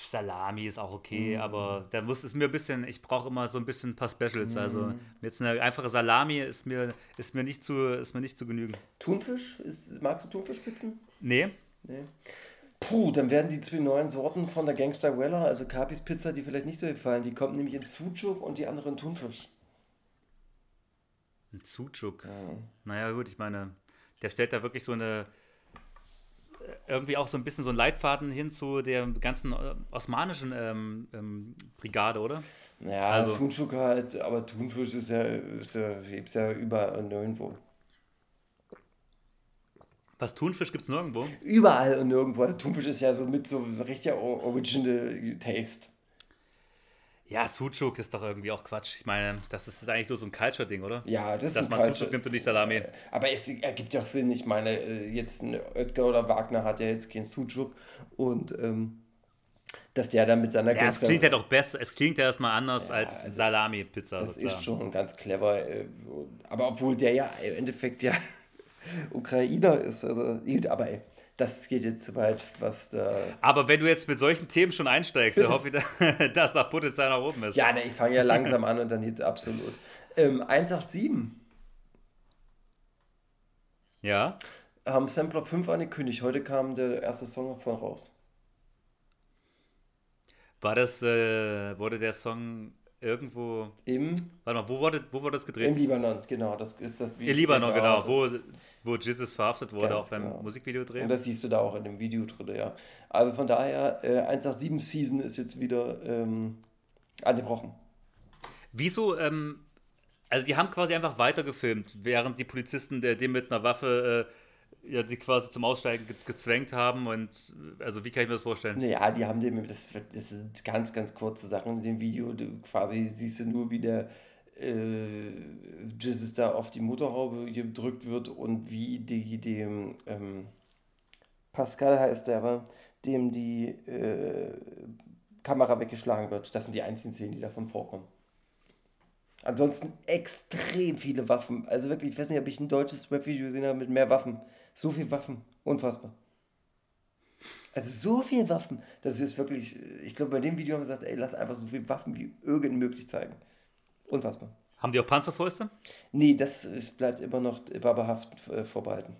Salami ist auch Mhm. okay, aber da muss es mir ein bisschen, ich brauche immer so ein bisschen ein paar Specials. Mhm. Also jetzt eine einfache Salami ist mir, ist mir nicht zu, ist mir nicht zu genügen. Thunfisch? Ist, magst du Thunfischpizzen? Nee, Nee. Puh, dann werden die zwei neuen Sorten von der Gangster Weller, also Capis Pizza, die vielleicht nicht so gefallen. Die kommen nämlich in Sucuk und die andere in Thunfisch. ein Sucuk. Naja, gut, ich meine, der stellt da wirklich so eine, irgendwie auch so ein bisschen so einen Leitfaden hin zu der ganzen äh, osmanischen ähm, ähm, Brigade, oder? Ja, Also- Sucuk halt, aber Thunfisch ist ja, ist ja, gibt's ja überall und nirgendwo. Was Thunfisch gibt es nirgendwo? Überall und nirgendwo. Also Thunfisch ist ja so mit so, so richtiger Original Taste. Ja, Sucuk ist doch irgendwie auch Quatsch. Ich meine, das ist eigentlich nur so ein Culture-Ding, oder? Ja, das ist Dass ein man. Sucuk nimmt und nicht Salami. Aber es ergibt ja auch Sinn. Ich meine, äh, jetzt ein Oetker oder Wagner hat ja jetzt keinen Sucuk und ähm, dass der dann mit seiner Ja, es Gangster- klingt ja doch besser. Es klingt ja erstmal anders als also, Salami-Pizza. Das ist sozusagen. schon ganz clever. äh, Aber obwohl der ja im Endeffekt ja Ukrainer ist. Also, aber ey, das geht jetzt zu weit, was da. Aber wenn du jetzt mit solchen Themen schon einsteigst, dann hoffe ich, dass da Potenzial nach oben ist. Ja, ne, ich fange ja langsam an und dann jetzt absolut. Ähm, 187 Ja? haben Sampler 5 angekündigt. Heute kam der erste Song davon raus. War das, äh, wurde der Song irgendwo. Im, Warte mal, wo wurde, wo wurde das im gedreht? Libanon, genau. Das ist das In Libanon, genau. das- Wo, wo Jesus verhaftet wurde, Ganz auch beim genau. Musikvideo drehen. Und das siehst du da auch in dem Video drin, ja. Also von daher, äh, 187 Season ist jetzt wieder ähm, angebrochen. Wieso, ähm, also die haben quasi einfach weitergefilmt, während die Polizisten der, dem mit einer Waffe, äh, ja, die quasi zum Aussteigen ge gezwängt haben und, also wie kann ich mir das vorstellen? Naja, die haben dem, das, das sind ganz, ganz kurze Sachen in dem Video. Du quasi siehst du nur, wie der äh, Jesus da auf die Motorhaube gedrückt wird und wie die dem ähm, Pascal heißt der, dem die äh, Kamera weggeschlagen wird. Das sind die einzigen Szenen, die davon vorkommen. Ansonsten extrem viele Waffen. Also wirklich, ich weiß nicht, ob ich ein deutsches Rap-Video gesehen habe mit mehr Waffen. So viel Waffen. Unfassbar. Also so viel Waffen. Das ist wirklich, ich glaube, bei dem Video haben wir gesagt, ey, lass einfach so viel Waffen wie irgend möglich zeigen. Unfassbar. Haben die auch Panzerfäuste? Nee, das ist, bleibt immer noch barbehaft äh, vorbehalten.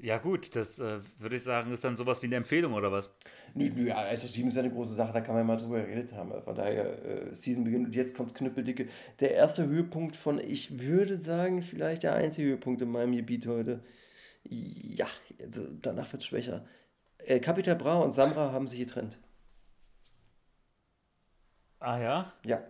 Ja gut, das äh, würde ich sagen, ist dann sowas wie eine Empfehlung oder was? Nö, nö, also Team ist ja eine große Sache, da kann man mal drüber geredet haben. Von daher, äh, Season beginnt und jetzt kommt Knüppeldicke. Der erste Höhepunkt von, ich würde sagen, vielleicht der einzige Höhepunkt in meinem Gebiet heute. Ja, also danach wird es schwächer. Äh, Capital Bra und Samra haben sich getrennt. Ah ja? Ja.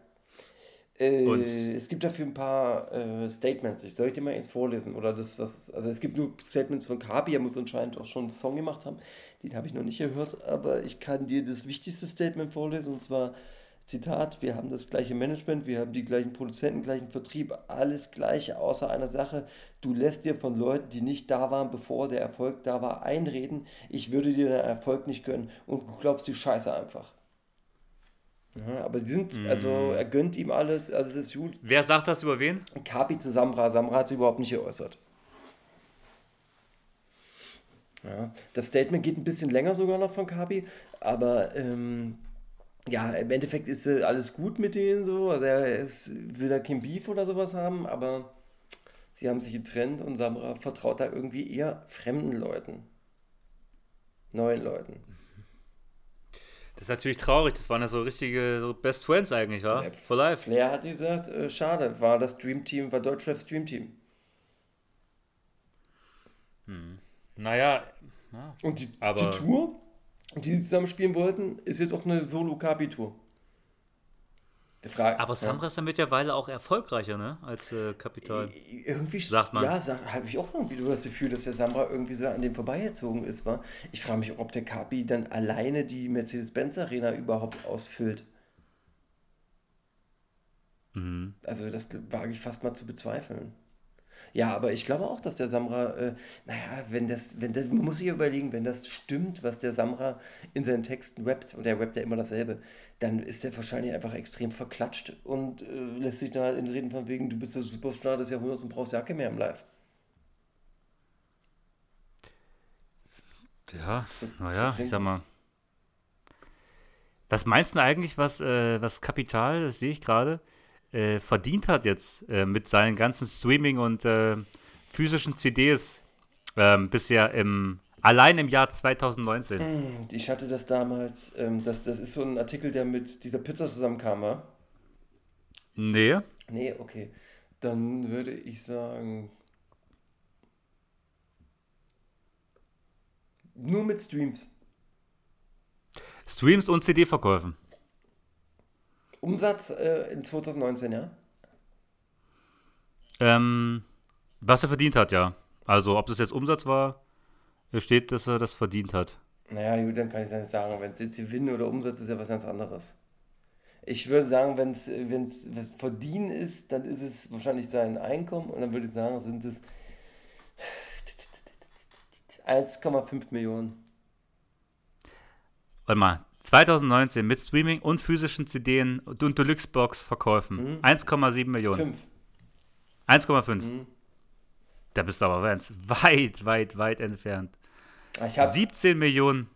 Äh, es gibt dafür ein paar äh, Statements. Ich soll dir mal eins vorlesen? Oder das, was. Also es gibt nur Statements von Kabi, er muss anscheinend auch schon einen Song gemacht haben. Den habe ich noch nicht gehört, aber ich kann dir das wichtigste Statement vorlesen und zwar. Zitat, wir haben das gleiche Management, wir haben die gleichen Produzenten, gleichen Vertrieb, alles gleiche, außer einer Sache. Du lässt dir von Leuten, die nicht da waren, bevor der Erfolg da war, einreden, ich würde dir den Erfolg nicht gönnen und du glaubst die Scheiße einfach. Ja, aber sie sind, also er gönnt ihm alles, alles ist gut. Wer sagt das über wen? Kapi zu Samra, Samra hat sich überhaupt nicht geäußert. Ja, das Statement geht ein bisschen länger sogar noch von Kapi, aber ähm, ja, im Endeffekt ist äh, alles gut mit denen so. Also er ist, will da kein Beef oder sowas haben, aber sie haben sich getrennt und Samra vertraut da irgendwie eher fremden Leuten. Neuen Leuten. Das ist natürlich traurig, das waren ja so richtige Best Friends eigentlich, wa? Ja, For life. Flair hat gesagt, äh, schade, war das Dream Team, war Deutschlands Dream Team. Naja, ja. Und die, Aber- die Tour, die sie zusammen spielen wollten, ist jetzt auch eine Solo-Kapi-Tour. Frage, aber Samra ist ja mittlerweile auch erfolgreicher, ne? Als äh, Kapital. irgendwie Sagt man. Ja, habe ich auch irgendwie das Gefühl, dass der Samra irgendwie so an dem vorbeigezogen ist. War. Ich frage mich, ob der Kapi dann alleine die Mercedes-Benz-Arena überhaupt ausfüllt. Mhm. Also das wage ich fast mal zu bezweifeln. Ja, aber ich glaube auch, dass der Samra, äh, naja, wenn das, wenn das, man muss sich überlegen, wenn das stimmt, was der Samra in seinen Texten rappt, und der rappt ja immer dasselbe, dann ist der wahrscheinlich einfach extrem verklatscht und äh, lässt sich da halt reden von wegen, du bist der Superstar des Jahrhunderts und brauchst Jacke mehr im Live. Ja, So- naja, so ich sag mal. Was meinst du eigentlich, was, äh, was Kapital, das sehe ich gerade, äh, verdient hat jetzt äh, mit seinen ganzen Streaming- und äh, physischen CDs ähm, bisher im, allein im Jahr 2019? Und Ich hatte das damals, ähm, das, das ist so ein Artikel, der mit dieser Pizza zusammenkam, wa? Nee. Nee, okay. Dann würde ich sagen. Nur mit Streams. Streams und CD-Verkäufen. Umsatz äh, in 2019, ja? Ähm, Was er verdient hat, ja. Also, ob das jetzt Umsatz war, hier steht, dass er das verdient hat. Naja, gut, dann kann ich es nicht sagen. Wenn es jetzt Gewinn oder Umsatz ist, ja was ganz anderes. Ich würde sagen, wenn es Verdienen ist, dann ist es wahrscheinlich sein Einkommen und dann würde ich sagen, sind es 1,5 Millionen. Warte mal, 2019 mit Streaming und physischen CDen und Deluxe-Box-Verkäufen. 1,7 Millionen. 5. 1,5. Da bist du aber ganz weit, weit, weit entfernt. Ich habe 17 Millionen.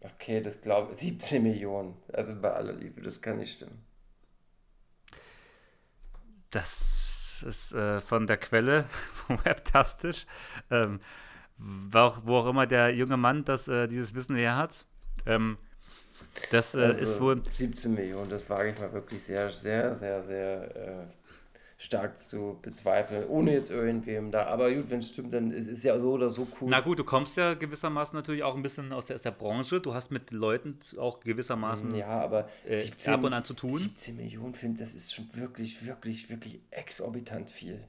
Okay, das glaube ich. 17 Millionen. Also bei aller Liebe, das kann nicht stimmen. Das ist äh, von der Quelle, webtastisch. Ähm, wo, auch, wo auch immer der junge Mann das, äh, dieses Wissen her hat. Ähm, das äh, Also ist wohl. 17 Millionen, das wage ich mal wirklich sehr, sehr, sehr, sehr äh, stark zu bezweifeln. Ohne jetzt irgendwem da. Aber gut, wenn es stimmt, dann ist es ja so oder so cool. Na gut, du kommst ja gewissermaßen natürlich auch ein bisschen aus der, aus der Branche. Du hast mit Leuten auch gewissermaßen ja, aber äh, 17, ab und an zu tun. 17 Millionen, finde das ist schon wirklich, wirklich, wirklich exorbitant viel.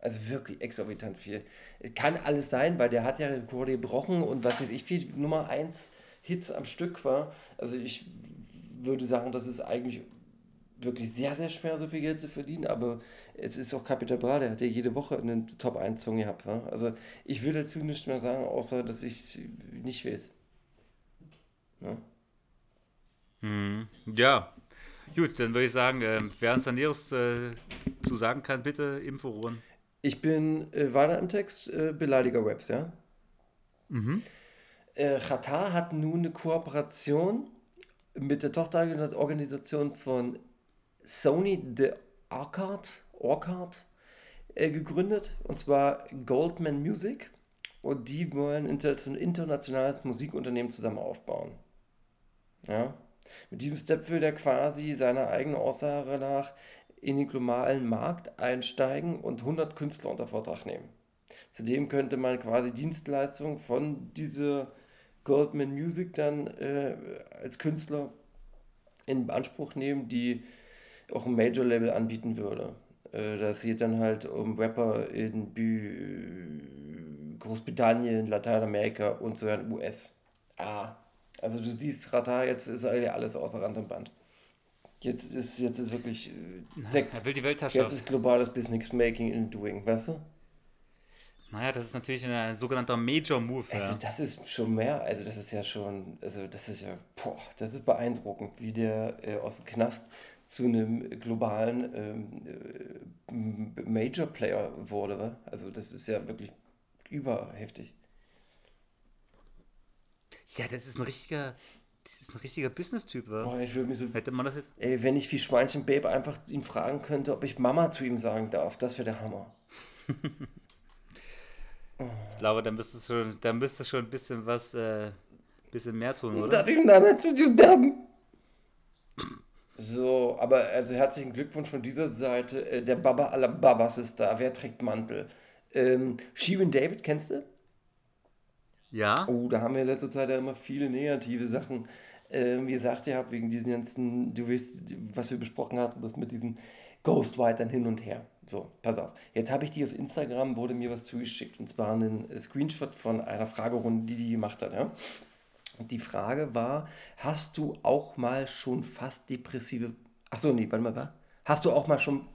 Also wirklich exorbitant viel. Es Kann alles sein, weil der hat ja Rekorde gebrochen und was weiß ich, viel Nummer 1 Hits am Stück war. Also ich würde sagen, das ist eigentlich wirklich sehr, sehr schwer, so viel Geld zu verdienen, aber es ist auch Capital Bra, der hat ja jede Woche einen Top 1 Song gehabt. Wa? Also ich würde dazu nichts mehr sagen, außer dass ich nicht weiß. Ja? Hm, Ja, gut, dann würde ich sagen, äh, wer uns da Näheres äh, zu sagen kann, bitte im Forum. Ich bin äh, weiter im Text, äh, Beleidiger Webs, ja? Äh, Qatar hat nun eine Kooperation mit der Tochterorganisation von Sony The Arcade, Orcard äh, gegründet, und zwar Goldman Music. Und die wollen ein inter- internationales Musikunternehmen zusammen aufbauen. Ja? Mit diesem Step will er quasi seiner eigenen Aussage nach in den globalen Markt einsteigen und 100 Künstler unter Vertrag nehmen. Zudem könnte man quasi Dienstleistungen von dieser Goldman Music dann äh, als Künstler in Anspruch nehmen, die auch ein Major-Label anbieten würde. Äh, das geht dann halt um Rapper in Bü Großbritannien, Lateinamerika und sogar in USA. Also du siehst, Qatar, jetzt ist alles außer Rand und Band. Jetzt ist, jetzt ist wirklich, äh, der, Er will die jetzt Weltherrschaft. ist globales Business Making and Doing, weißt du? Naja, das ist natürlich ein sogenannter Major Move. Also Ja. das ist schon mehr, also das ist ja schon, also das ist ja, boah, das ist beeindruckend, wie der äh, aus dem Knast zu einem globalen ähm, äh, Major Player wurde. wa? Also das ist ja wirklich überheftig. ja, das ist ein richtiger, das ist ein richtiger Business-Typ. wa? Boah, ich würde mich so, Hätte man das jetzt. ey, wenn ich wie Schweinchen Babe einfach ihn fragen könnte, ob ich Mama zu ihm sagen darf, das wäre der Hammer. Ich glaube, dann müsstest du schon, dann müsstest schon ein bisschen was, äh, bisschen mehr tun, oder? Darf ich dir sagen? So, aber also herzlichen Glückwunsch von dieser Seite. Äh, Der Baba aller Babas ist da. Wer trägt Mantel? Ähm, Shirin David, kennst du? Ja. Oh, da haben wir in letzter Zeit ja immer viele negative Sachen. Ähm, wie gesagt, ihr habt wegen diesen ganzen, du weißt, was wir besprochen hatten, das mit diesen Ghostwritern hin und her. So, pass auf. Jetzt habe ich die auf Instagram, wurde mir was zugeschickt. Und zwar einen Screenshot von einer Fragerunde, die die gemacht hat. Ja? Und die Frage war, hast du auch mal schon fast depressive... Achso, nee, warte mal? Hast du auch mal schon...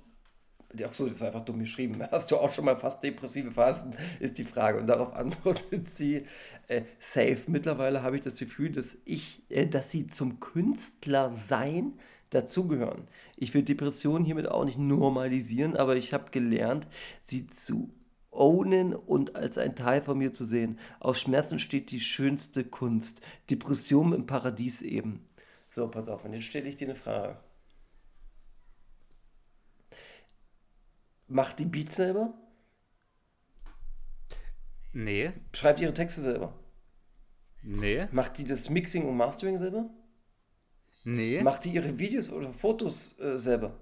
Ach so, das war einfach dumm geschrieben. Hast du auch schon mal fast depressive Phasen, ist die Frage. Und darauf antwortet sie, äh, safe. Mittlerweile habe ich das Gefühl, dass ich, äh, dass sie zum Künstlersein dazugehören. Ich will Depressionen hiermit auch nicht normalisieren, aber ich habe gelernt, sie zu ownen und als ein Teil von mir zu sehen. Aus Schmerzen steht die schönste Kunst. Depression im Paradies eben. So, pass auf, und jetzt stelle ich dir eine Frage. Macht die Beats selber? Nee. Schreibt ihre Texte selber? Nee. Macht die das Mixing und Mastering selber? Nee. Macht die ihre Videos oder Fotos äh, selber?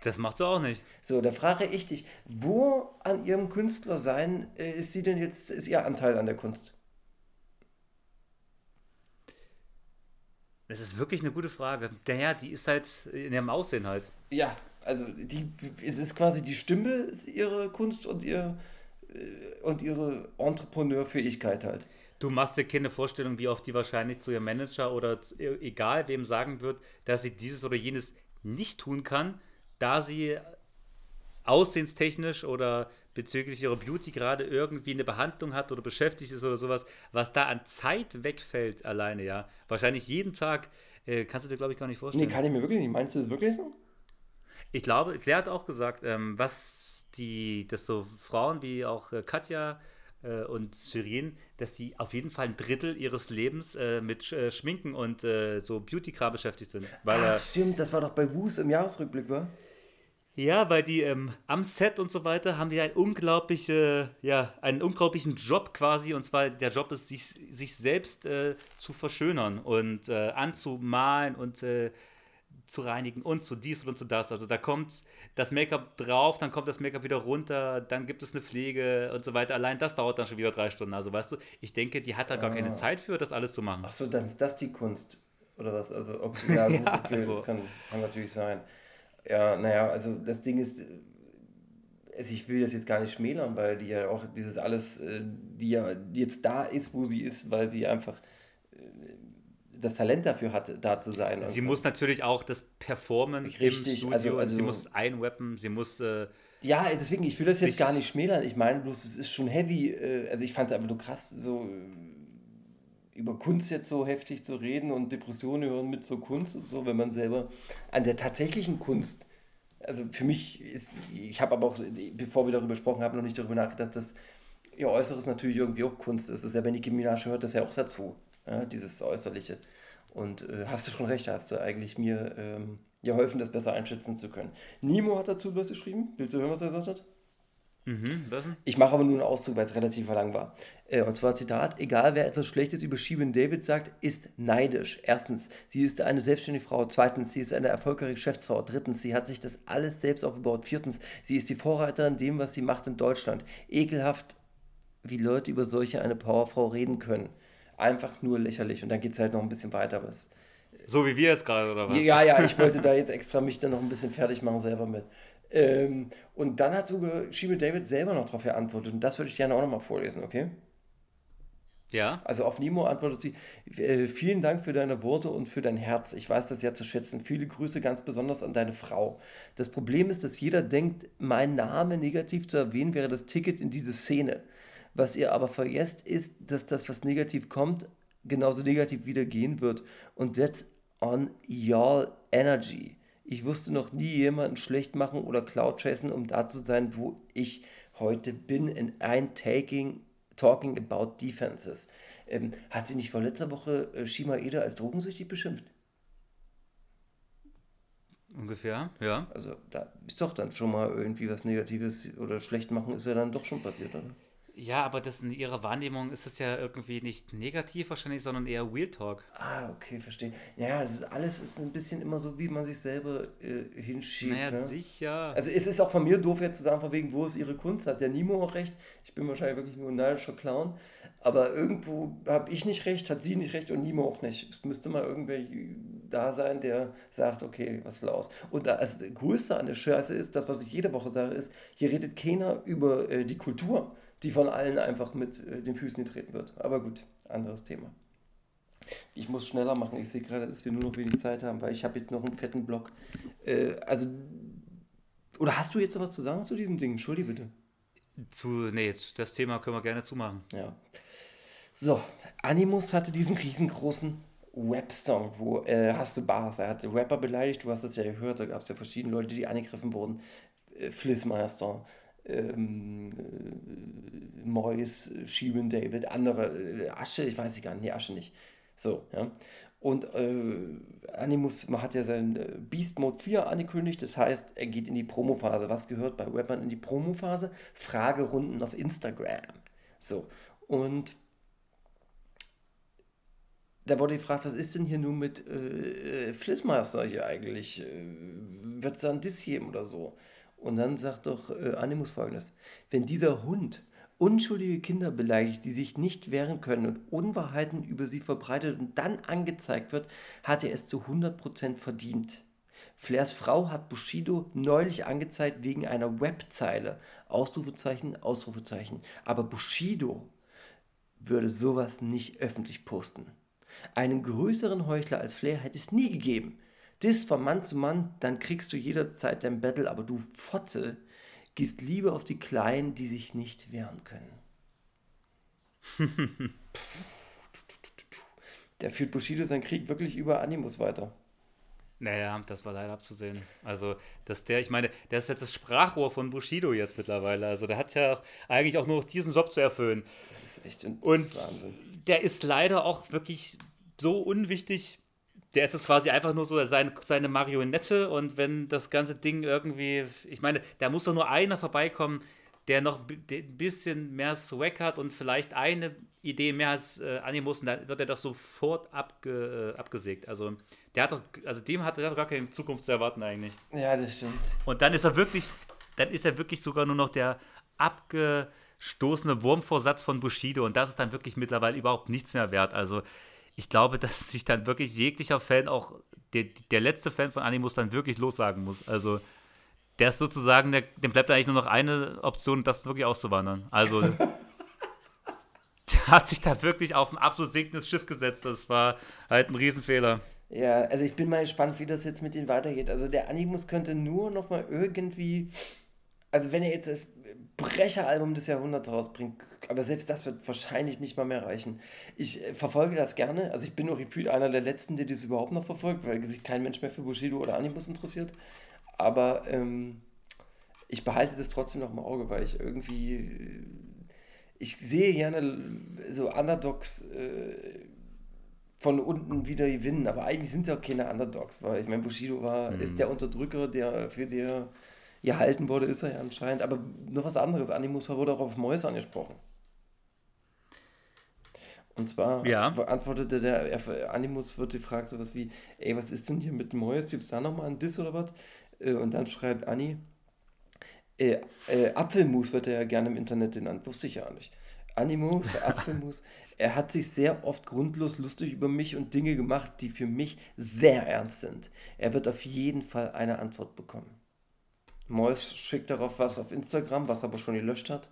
Das macht sie auch nicht. So, da frage ich dich, wo an ihrem Künstlersein äh, ist sie denn jetzt, ist ihr Anteil an der Kunst? Das ist wirklich eine gute Frage. Naja, die ist halt in ihrem Aussehen halt. Ja, Also die, es ist quasi die Stimme ist ihre Kunst und ihr äh, und ihre Entrepreneurfähigkeit halt. Du machst dir keine Vorstellung, wie oft die wahrscheinlich zu ihrem Manager oder zu, e, egal wem sagen wird, dass sie dieses oder jenes nicht tun kann, da sie aussehenstechnisch oder bezüglich ihrer Beauty gerade irgendwie eine Behandlung hat oder beschäftigt ist oder sowas, was da an Zeit wegfällt alleine, ja. Wahrscheinlich jeden Tag, äh, kannst du dir, glaube ich, gar nicht vorstellen. Nee, kann ich mir wirklich nicht. Meinst du das wirklich so? Ich glaube, Claire hat auch gesagt, ähm, was die, dass so Frauen wie auch äh, Katja äh, und Shirin, dass die auf jeden Fall ein Drittel ihres Lebens äh, mit Sch äh, Schminken und äh, so Beauty-Kram beschäftigt sind. Weil, Ach, stimmt, das war doch bei Wus im Jahresrückblick, war? ja, weil die ähm, am Set und so weiter haben die ein unglaubliche, ja, einen unglaublichen Job quasi. Und zwar der Job ist, sich, sich selbst äh, zu verschönern und äh, anzumalen und äh, zu reinigen und zu dies und zu das. Also da kommt das Make-up drauf, dann kommt das Make-up wieder runter, dann gibt es eine Pflege und so weiter. Allein das dauert dann schon wieder drei Stunden. Also weißt du, ich denke, die hat da gar keine Zeit für, das alles zu machen. Ach so, dann ist das die Kunst. Oder was? Also, okay, ja, gut, Ja, okay, also- das kann, kann natürlich sein. Ja, naja, also das Ding ist, äh, also ich will das jetzt gar nicht schmälern, weil die ja auch dieses alles, äh, die ja jetzt da ist, wo sie ist, weil sie einfach äh, das Talent dafür hatte, da zu sein. Sie so. muss natürlich auch das Performen Richtig, im Studio, also- also- sie muss einwappen, sie muss äh, Ja, deswegen, ich will das jetzt gar nicht schmälern. Ich meine bloß, es ist schon heavy. äh, Also ich fand es einfach nur krass, so äh, über Kunst jetzt so heftig zu reden und Depressionen hören mit so Kunst und so, wenn man selber an der tatsächlichen Kunst, also für mich ist, ich habe aber auch, bevor wir darüber gesprochen haben, noch nicht darüber nachgedacht, dass ihr Äußeres natürlich irgendwie auch Kunst ist. Das ist ja, wenn die Minaj hört, das ja auch dazu, ja, dieses Äußerliche. Und äh, hast du schon recht, hast du eigentlich mir ähm, geholfen, das besser einschätzen zu können. Nimo hat dazu was geschrieben. Willst du hören, was er gesagt hat? mhm, was denn? Ich mache aber nur einen Auszug, weil es relativ lang war. Äh, und zwar Zitat: Egal wer etwas Schlechtes über Shirin David sagt, ist neidisch. Erstens, sie ist eine selbstständige Frau. Zweitens, sie ist eine erfolgreiche Geschäftsfrau. Drittens, sie hat sich das alles selbst aufgebaut. Viertens, sie ist die Vorreiterin dem, was sie macht in Deutschland. Ekelhaft, wie Leute über solche eine Powerfrau reden können. Einfach nur lächerlich. Und dann geht es halt noch ein bisschen weiter. Aber es, So wie wir jetzt gerade, oder was? ja, ja, ich wollte da jetzt extra mich dann noch ein bisschen fertig machen selber mit. Ähm, und dann hat sogar Shirin David selber noch darauf geantwortet. Und das würde ich gerne auch nochmal vorlesen, okay? Ja? Also auf Nemo antwortet sie, äh, vielen Dank für deine Worte und für dein Herz. Ich weiß das ja zu schätzen. Viele Grüße ganz besonders an deine Frau. Das Problem ist, dass jeder denkt, mein Name negativ zu erwähnen wäre das Ticket in diese Szene. Was ihr aber vergesst, ist, dass das, was negativ kommt, genauso negativ wieder gehen wird. Und that's on your energy. Ich wusste noch nie jemanden schlecht machen oder Cloud chasen, um da zu sein, wo ich heute bin, in ein Taking Talking about Defenses. Ähm, hat sie nicht vor letzter Woche äh, Shima Eda als drogensüchtig beschimpft? Ungefähr, ja. Also da ist doch dann schon mal irgendwie was Negatives oder schlecht machen, ist ja dann doch schon passiert, oder? Ja, aber das in ihrer Wahrnehmung ist es ja irgendwie nicht negativ wahrscheinlich, sondern eher Real Talk. Ah, okay, verstehe. Ja, ist, alles ist ein bisschen immer so, wie man sich selber äh, hinschiebt. Naja, ne? sicher. Also es ist auch von mir doof jetzt zu sagen, von wegen, wo ist ihre Kunst? Hat der Nimo auch recht? Ich bin wahrscheinlich wirklich nur ein neidischer Clown. Aber irgendwo habe ich nicht recht, hat sie nicht recht und Nimo auch nicht. Es müsste mal irgendwer da sein, der sagt, okay, was ist los? Und das Größte an der Scheiße ist, das, was ich jede Woche sage, ist, hier redet keiner über äh, die Kultur, die von allen einfach mit äh, den Füßen getreten wird. Aber gut, anderes Thema. Ich muss schneller machen. Ich sehe gerade, dass wir nur noch wenig Zeit haben, weil ich habe jetzt noch einen fetten Block. Äh, also, oder hast du jetzt noch was zu sagen zu diesem Ding? Entschuldige bitte. Zu, nee, das Thema können wir gerne zumachen. Ja. So, Animus hatte diesen riesengroßen Rap-Song, wo äh, hast du Bars, er hat Rapper beleidigt, du hast es ja gehört, da gab es ja verschiedene Leute, die angegriffen wurden. Äh, Flissmeister, ähm, äh, Mois, Shirin David, andere, äh, Asche, ich weiß gar nicht, nee, Asche nicht. So, ja. Und äh, Animus hat ja sein äh, Beast Mode 4 angekündigt, das heißt, er geht in die Promophase. Was gehört bei Rappern in die Promophase? Fragerunden auf Instagram. So, und da wurde gefragt, was ist denn hier nun mit äh, Flissmeister hier eigentlich? Wird es da ein Diss geben oder so? Und dann sagt doch äh, Animus folgendes: Wenn dieser Hund unschuldige Kinder beleidigt, die sich nicht wehren können und Unwahrheiten über sie verbreitet und dann angezeigt wird, hat er es zu 100% verdient. Flairs Frau hat Bushido neulich angezeigt wegen einer Webzeile. Ausrufezeichen, Ausrufezeichen. Aber Bushido würde sowas nicht öffentlich posten. Einen größeren Heuchler als Flair hätte es nie gegeben. Dis von Mann zu Mann, dann kriegst du jederzeit dein Battle, aber du Fotze gehst lieber auf die Kleinen, die sich nicht wehren können. Der führt Bushido seinen Krieg wirklich über Animus weiter. Naja, das war leider abzusehen. Also, dass der, ich meine, der ist jetzt das Sprachrohr von Bushido jetzt mittlerweile. Also, der hat ja auch eigentlich auch nur noch diesen Job zu erfüllen. Das ist echt ein Und Wahnsinn. der ist leider auch wirklich so unwichtig. Der ist jetzt quasi einfach nur so seine, seine Marionette und wenn das ganze Ding irgendwie, ich meine, da muss doch nur einer vorbeikommen, der noch ein bi- ein bisschen mehr Swag hat und vielleicht eine Idee mehr als äh, Animus und dann wird er doch sofort abge, äh, abgesägt. Also der hat doch, also dem hat, hat doch gar keine Zukunft zu erwarten eigentlich. Ja, das stimmt. Und dann ist er wirklich, dann ist er wirklich sogar nur noch der abgestoßene Wurmvorsatz von Bushido und das ist dann wirklich mittlerweile überhaupt nichts mehr wert. Also ich glaube, dass sich dann wirklich jeglicher Fan, auch der, der letzte Fan von Animus, dann wirklich lossagen muss. Also der ist sozusagen, der, dem bleibt eigentlich nur noch eine Option, das wirklich auszuwandern. Also der hat sich da wirklich auf ein absolut sinkendes Schiff gesetzt. Das war halt ein Riesenfehler. Ja, also ich bin mal gespannt, wie das jetzt mit denen weitergeht. Also der Animus könnte nur noch mal irgendwie, also wenn er jetzt das Brecheralbum des Jahrhunderts rausbringt, aber selbst das wird wahrscheinlich nicht mal mehr reichen. Ich äh, verfolge das gerne, also ich bin auch gefühlt einer der Letzten, der das überhaupt noch verfolgt, weil sich kein Mensch mehr für Bushido oder Animus interessiert. Aber ähm, ich behalte das trotzdem noch im Auge, weil ich irgendwie, äh, ich sehe gerne so Underdogs äh, von unten wieder gewinnen. Aber eigentlich sind sie auch keine Underdogs, weil ich meine, Bushido war, ist der Unterdrücker, der für der gehalten wurde, ist er ja anscheinend. Aber noch was anderes. Animus wurde auch auf Mäuse angesprochen. Und zwar Ja. beantwortete der er- Animus, wird gefragt, sowas wie, ey, was ist denn hier mit Mäus? Gibt es da nochmal einen Diss oder was? Äh, Und dann schreibt Anni, äh, äh, Apfelmus wird er ja gerne im Internet genannt, wusste ich ja nicht. Animus, Apfelmus, er hat sich sehr oft grundlos lustig über mich und Dinge gemacht, die für mich sehr ernst sind. Er wird auf jeden Fall eine Antwort bekommen. Mois schickt darauf was auf Instagram, was er aber schon gelöscht hat.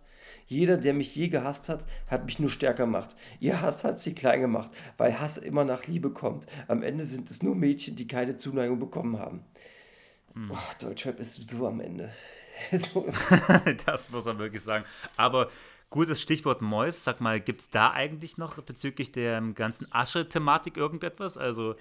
Jeder, der mich je gehasst hat, hat mich nur stärker gemacht. Ihr Hass hat sie klein gemacht, weil Hass immer nach Liebe kommt. Am Ende sind es nur Mädchen, die keine Zuneigung bekommen haben. Oh, Deutschrap ist so am Ende. so das muss man wirklich sagen. Aber gutes Stichwort Mois. Sag mal, gibt es da eigentlich noch bezüglich der ganzen Asche-Thematik irgendetwas? Also,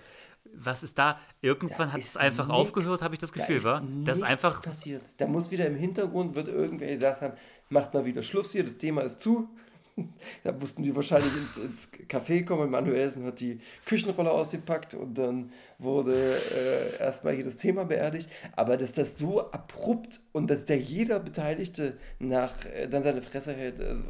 was ist da? Irgendwann hat es einfach nix. aufgehört, habe ich das Da Gefühl, ist war? Das ist einfach. passiert. Da muss wieder im Hintergrund, wird irgendwer gesagt haben, macht mal wieder Schluss hier, das Thema ist zu. Da mussten die wahrscheinlich ins, ins Café kommen. Manuelsen hat die Küchenrolle ausgepackt und dann wurde äh, erstmal das Thema beerdigt. Aber dass das so abrupt und dass der jeder Beteiligte nach äh, dann seine Fresse hält, also,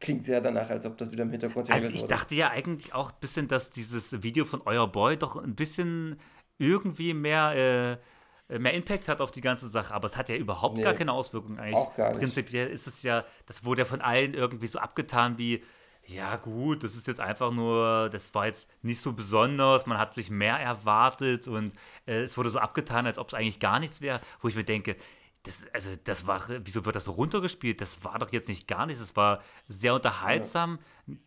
klingt sehr danach, als ob das wieder im Hintergrund Also, ich wurde. dachte ja eigentlich auch ein bisschen, dass dieses Video von Euer Boy doch ein bisschen irgendwie mehr. Äh, mehr Impact hat auf die ganze Sache, aber es hat ja überhaupt Nee. gar keine Auswirkungen eigentlich. Auch gar nicht. Prinzipiell ist es ja, das wurde ja von allen irgendwie so abgetan wie, ja gut, das ist jetzt einfach nur, das war jetzt nicht so besonders, man hat sich mehr erwartet und äh, es wurde so abgetan, als ob es eigentlich gar nichts wäre, wo ich mir denke, das, also das war, wieso wird das so runtergespielt? Das war doch jetzt nicht gar nichts. Es war sehr unterhaltsam,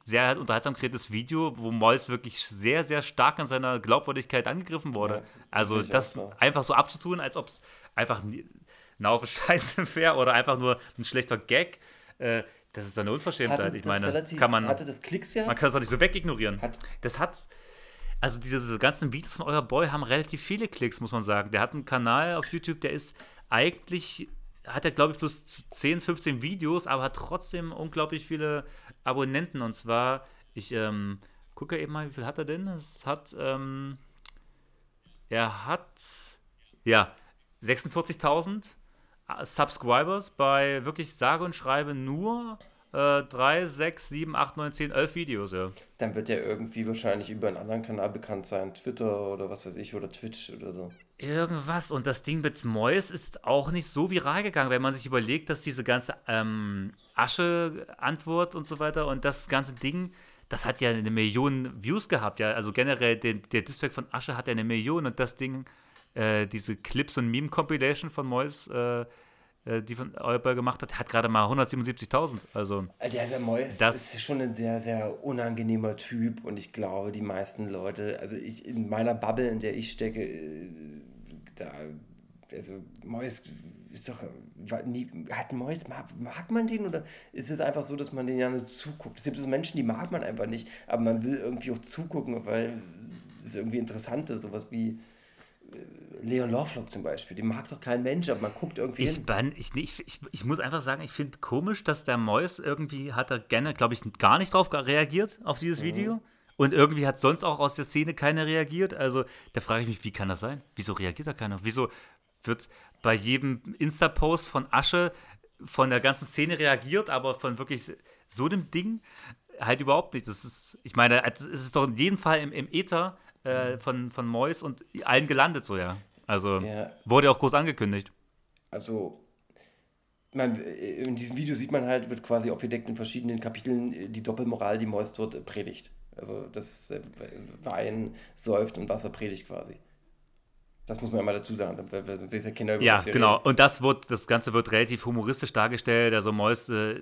sehr unterhaltsam kreiertes Video, wo Mois wirklich sehr, sehr stark an seiner Glaubwürdigkeit angegriffen wurde. Ja, also das so. einfach so abzutun, als ob es einfach eine Haufe Scheiße wäre oder einfach nur ein schlechter Gag, äh, das ist eine Unverschämtheit. Hatte Ich das meine, relativ- kann man, hatte das Klicks ja? man kann es doch nicht so wegignorieren. Hat- das hat, also diese, diese ganzen Videos von euer Boy haben relativ viele Klicks, muss man sagen. Der hat einen Kanal auf YouTube, der ist eigentlich, hat er glaube ich bloß 10, 15 Videos, aber hat trotzdem unglaublich viele Abonnenten. Und zwar, ich ähm, gucke eben mal, wie viel hat er denn? Es hat, ähm, er hat, ja, 46.000 Subscribers bei wirklich sage und schreibe nur äh, 3, 6, 7, 8, 9, 10, 11 Videos, ja. Dann wird er irgendwie wahrscheinlich über einen anderen Kanal bekannt sein, Twitter oder was weiß ich, oder Twitch oder so. Irgendwas. Und das Ding mit Mois ist auch nicht so viral gegangen, wenn man sich überlegt, dass diese ganze ähm, Asche-Antwort und so weiter und das ganze Ding, das hat ja eine Million Views gehabt, ja. Also generell, der, der Distrack von Asche hat ja eine Million und das Ding äh, diese Clips und Meme-Compilation von Mois, äh, äh, die von Euper gemacht hat, hat gerade mal 177.000. Also, Der ist ja Mois Das- ist schon ein sehr, sehr unangenehmer Typ und ich glaube, die meisten Leute, also ich in meiner Bubble, in der ich stecke, äh, da, also Mois ist doch, nie, hat Mois, mag, mag man den oder ist es einfach so, dass man den ja nur zuguckt? Es gibt so Menschen, die mag man einfach nicht, aber man will irgendwie auch zugucken, weil es irgendwie interessant ist, sowas wie äh, Leon Lovelock zum Beispiel, den mag doch kein Mensch, aber man guckt irgendwie Ich, bin, ich, ich, ich, muss einfach sagen, ich finde komisch, dass der Mois irgendwie hat er gerne, glaube ich, gar nicht drauf reagiert auf dieses Video. Und irgendwie hat sonst auch aus der Szene keiner reagiert. Also da frage ich mich, wie kann das sein? Wieso reagiert da keiner? Wieso wird bei jedem Insta-Post von Asche von der ganzen Szene reagiert, aber von wirklich so einem Ding halt überhaupt nicht. Das ist, ich meine, es ist doch in jedem Fall im, im Äther äh, von, von Mois und allen gelandet so, ja. Also Ja. wurde auch groß angekündigt. Also, man, äh, in diesem Video sieht man halt, wird quasi aufgedeckt in verschiedenen Kapiteln äh, die Doppelmoral, die Mois dort äh, predigt. Also das Wein säuft und Wasser predigt quasi. Das muss man ja mal dazu sagen, weil sonst wissen ja Kinder über Ja, wir genau. Und das wird, das Ganze wird relativ humoristisch dargestellt. Also Mois äh,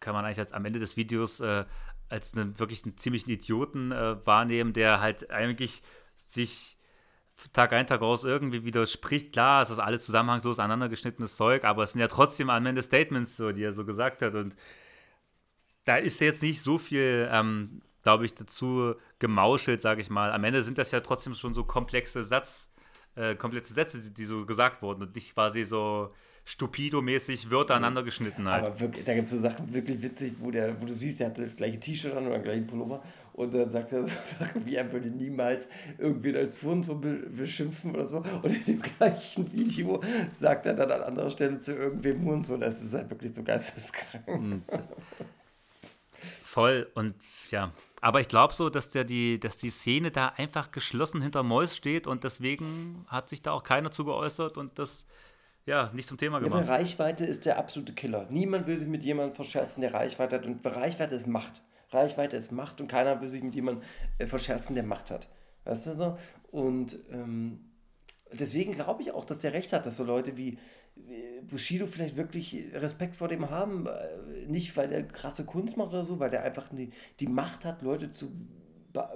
kann man eigentlich als, am Ende des Videos äh, als einen wirklich einen ziemlichen Idioten äh, wahrnehmen, der halt eigentlich sich Tag ein, Tag aus irgendwie widerspricht. Klar, es ist alles zusammenhangslos aneinandergeschnittenes Zeug, aber es sind ja trotzdem am Ende Statements, so, die er so gesagt hat. Und da ist jetzt nicht so viel, ähm, glaube ich, dazu gemauschelt, sage ich mal. Am Ende sind das ja trotzdem schon so komplexe Satz, äh, komplexe Sätze, die, die so gesagt wurden und nicht quasi so stupido-mäßig Wörter aneinander geschnitten halt. Aber wirklich, da gibt es so Sachen wirklich witzig, wo, der, wo du siehst, der hat das gleiche T-Shirt an oder den gleichen Pullover und dann sagt er so Sachen wie, er würde niemals irgendwen als Hurensohn be beschimpfen oder so. Und in dem gleichen Video sagt er dann an anderer Stelle zu irgendwem Hurensohn. Das ist halt wirklich so geisteskrank. Voll und ja. Aber ich glaube so, dass der die, dass die Szene da einfach geschlossen hinter Mois steht und deswegen hat sich da auch keiner zu geäußert und das ja nicht zum Thema Ja, gemacht. Reichweite ist der absolute Killer. Niemand will sich mit jemandem verscherzen, der Reichweite hat. Und Reichweite ist Macht. Reichweite ist Macht und keiner will sich mit jemandem äh, verscherzen, der Macht hat. Weißt du so? Und ähm, deswegen glaube ich auch, dass der recht hat, dass so Leute wie Bushido vielleicht wirklich Respekt vor dem haben. Äh, Nicht, weil der krasse Kunst macht oder so, weil der einfach die, die Macht hat, Leute zu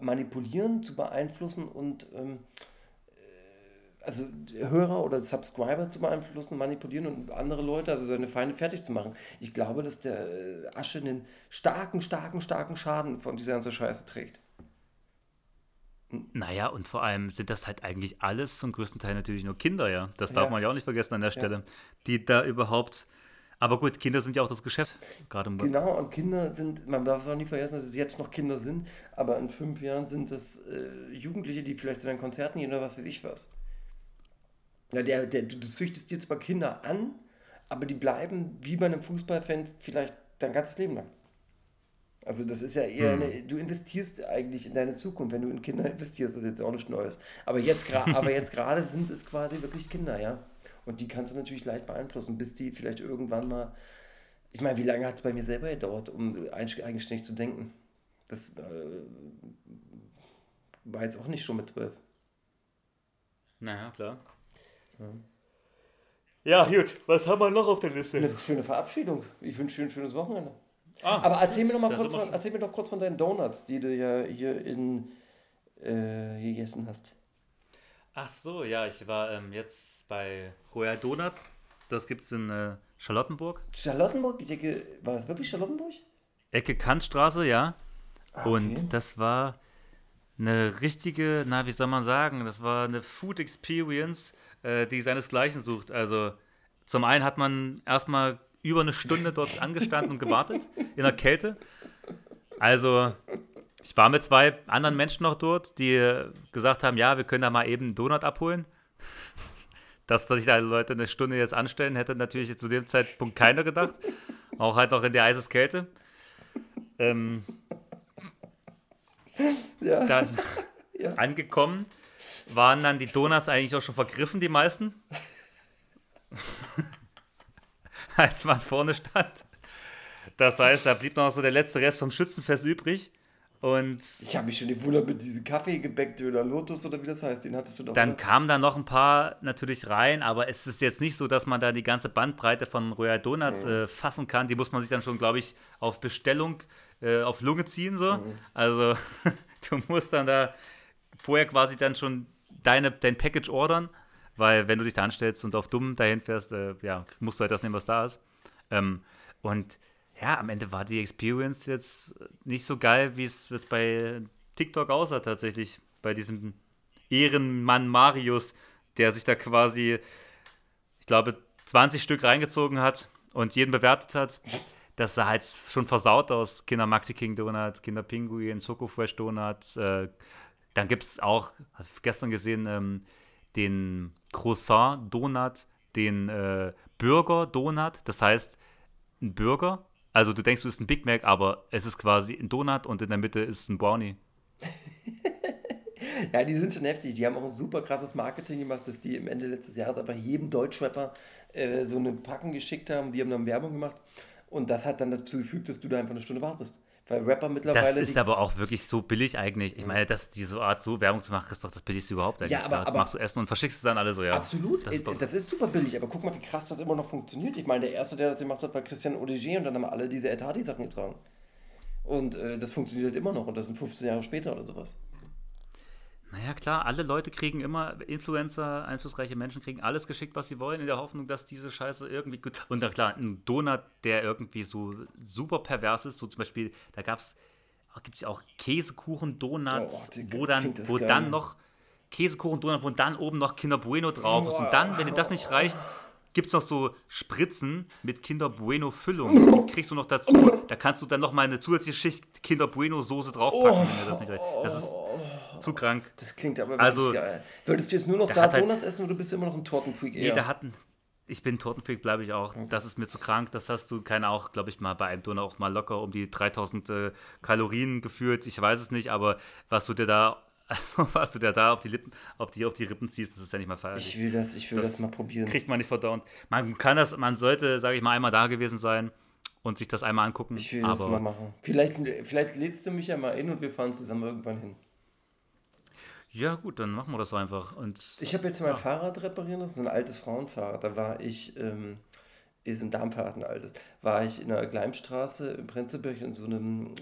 manipulieren, zu beeinflussen und ähm, also Hörer oder Subscriber zu beeinflussen, manipulieren und andere Leute, also seine Feinde fertig zu machen. Ich glaube, dass der äh, Asche einen starken, starken, starken Schaden von dieser ganzen Scheiße trägt. Naja, und vor allem sind das halt eigentlich alles zum größten Teil natürlich nur Kinder, ja. Das darf Ja. man ja auch nicht vergessen an der Stelle. Die da überhaupt. Aber gut, Kinder sind ja auch das Geschäft. Gerade im Genau, und Kinder sind, man darf es auch nicht vergessen, dass es jetzt noch Kinder sind, aber in fünf Jahren sind das äh, Jugendliche, die vielleicht zu deinen Konzerten gehen oder was weiß ich was. Ja, der, der, du, du züchtest dir zwar Kinder an, aber die bleiben wie bei einem Fußballfan vielleicht dein ganzes Leben lang. Also das ist ja eher eine, du investierst eigentlich in deine Zukunft, wenn du in Kinder investierst, das ist jetzt auch nichts Neues. Aber jetzt, aber jetzt gerade sind es quasi wirklich Kinder, ja. Und die kannst du natürlich leicht beeinflussen, bis die vielleicht irgendwann mal ich meine, wie lange hat es bei mir selber gedauert, um eigenständig zu denken? Das äh, war jetzt auch nicht schon mit zwölf. Naja, klar. Ja, gut. Was haben wir noch auf der Liste? Eine schöne Verabschiedung. Ich wünsche dir ein schönes Wochenende. Ah, Aber erzähl mir, noch mal kurz von, erzähl mir doch kurz von deinen Donuts, die du ja hier in äh, gegessen hast. Ach so, ja, ich war ähm, jetzt bei Royal Donuts. Das gibt's in äh, Charlottenburg. Charlottenburg? Ich denke, war das wirklich Charlottenburg? Ecke Kantstraße, ja. Ah, okay. Und das war eine richtige, na, wie soll man sagen, das war eine Food Experience, äh, die seinesgleichen sucht. Also zum einen hat man erstmal über eine Stunde dort angestanden und gewartet in der Kälte. Also ich war mit zwei anderen Menschen noch dort, die gesagt haben, ja, wir können da mal eben einen Donut abholen. Dass, dass sich da Leute eine Stunde jetzt anstellen, hätte natürlich zu dem Zeitpunkt keiner gedacht. Auch halt noch in der Eiseskälte. Ähm, Ja. dann Ja. angekommen, waren dann die Donuts eigentlich auch schon vergriffen, die meisten. Als man vorne stand. Das heißt, da blieb noch so der letzte Rest vom Schützenfest übrig. Und Ich habe mich schon gewundert mit diesem Kaffeegebäckdöner Lotus oder wie das heißt. Den hattest du doch. dann kamen da noch ein paar natürlich rein, aber es ist jetzt nicht so, dass man da die ganze Bandbreite von Royal Donuts äh, fassen kann. Die muss man sich dann schon, glaube ich, auf Bestellung äh, auf Lunge ziehen. So. Also du musst dann da vorher quasi dann schon deine, dein Package ordern, weil wenn du dich da anstellst und auf dumm dahin fährst, äh, ja, musst du halt das nehmen, was da ist. Ähm, und ja, am Ende war die Experience jetzt nicht so geil, wie es jetzt bei TikTok aussah tatsächlich. Bei diesem Ehrenmann Marius, der sich da quasi, ich glaube, 20 Stück reingezogen hat und jeden bewertet hat. Das sah halt schon versaut aus. Kinder Maxi King Donut, Kinder Pinguin, Choco Fresh Donut. Äh, dann gibt es auch, hab ich gestern gesehen, ähm, den Croissant Donut, den äh, Burger Donut. Das heißt, ein Burger. Also du denkst, du isst ein Big Mac, aber es ist quasi ein Donut und in der Mitte ist ein Brownie. Ja, die sind schon heftig. Die haben auch ein super krasses Marketing gemacht, dass die im Ende letztes Jahres einfach jedem Deutschrapper äh, so eine Packung geschickt haben. Die haben dann Werbung gemacht. Und das hat dann dazu gefügt, dass du da einfach eine Stunde wartest. Weil Rapper mittlerweile. Das ist aber auch wirklich so billig eigentlich. Ich meine, dass diese Art so Werbung zu machen, ist doch das billigste überhaupt eigentlich. Ja, aber- aber- machst du Essen und verschickst es dann alle so, ja. Absolut, Das ist doch, das ist super billig, aber guck mal, wie krass das immer noch funktioniert. Ich meine, der erste, der das gemacht hat, war Christian Audigier und dann haben alle diese Etadi-Sachen getragen. Und äh, das funktioniert halt immer noch und das sind 15 Jahre später oder sowas. Naja, klar, alle Leute kriegen immer, Influencer, einflussreiche Menschen kriegen alles geschickt, was sie wollen, in der Hoffnung, dass diese Scheiße irgendwie gut. Und dann klar, ein Donut, der irgendwie so super pervers ist, so zum Beispiel, da gab es, gibt es ja auch Käsekuchen-Donut, Oh, wo dann, wo geil. dann noch Käsekuchen-Donut, wo dann oben noch Kinder Bueno drauf ist. Und dann, wenn dir das nicht reicht, gibt es noch so Spritzen mit Kinder Bueno Füllung. Die kriegst du noch dazu. Da kannst du dann noch mal eine zusätzliche Schicht Kinder Bueno Soße draufpacken, wenn dir das nicht reicht. Das ist zu krank. Das klingt aber Also, wirklich geil. Würdest du jetzt nur noch da halt- Donuts essen oder bist du immer noch ein Tortenfreak Nee, eher? da hatten. Ich bin Tortenfreak, bleibe ich auch. Das ist mir zu krank. Das hast du, keine auch, glaube ich, mal bei einem Donut auch mal locker um die 3000 äh, Kalorien geführt. Ich weiß es nicht, aber was du dir da, also was du dir da auf die Lippen, auf die, auf die Rippen ziehst, das ist ja nicht mal feierlich. ich will das, ich will das, Das mal probieren. Kriegt man nicht verdaunt. Man kann das, man sollte, sage ich mal, einmal da gewesen sein und sich das einmal angucken. Ich will das mal machen. Vielleicht, vielleicht lädst du mich ja mal in und wir fahren zusammen irgendwann hin. Ja, gut, dann machen wir das einfach. Und Ich habe jetzt mein Fahrrad reparieren lassen, so ein altes Frauenfahrrad. Da war ich, ähm, ist ein Darmfahrrad, ein altes, war ich in der Gleimstraße in Prenzlberg in so einem,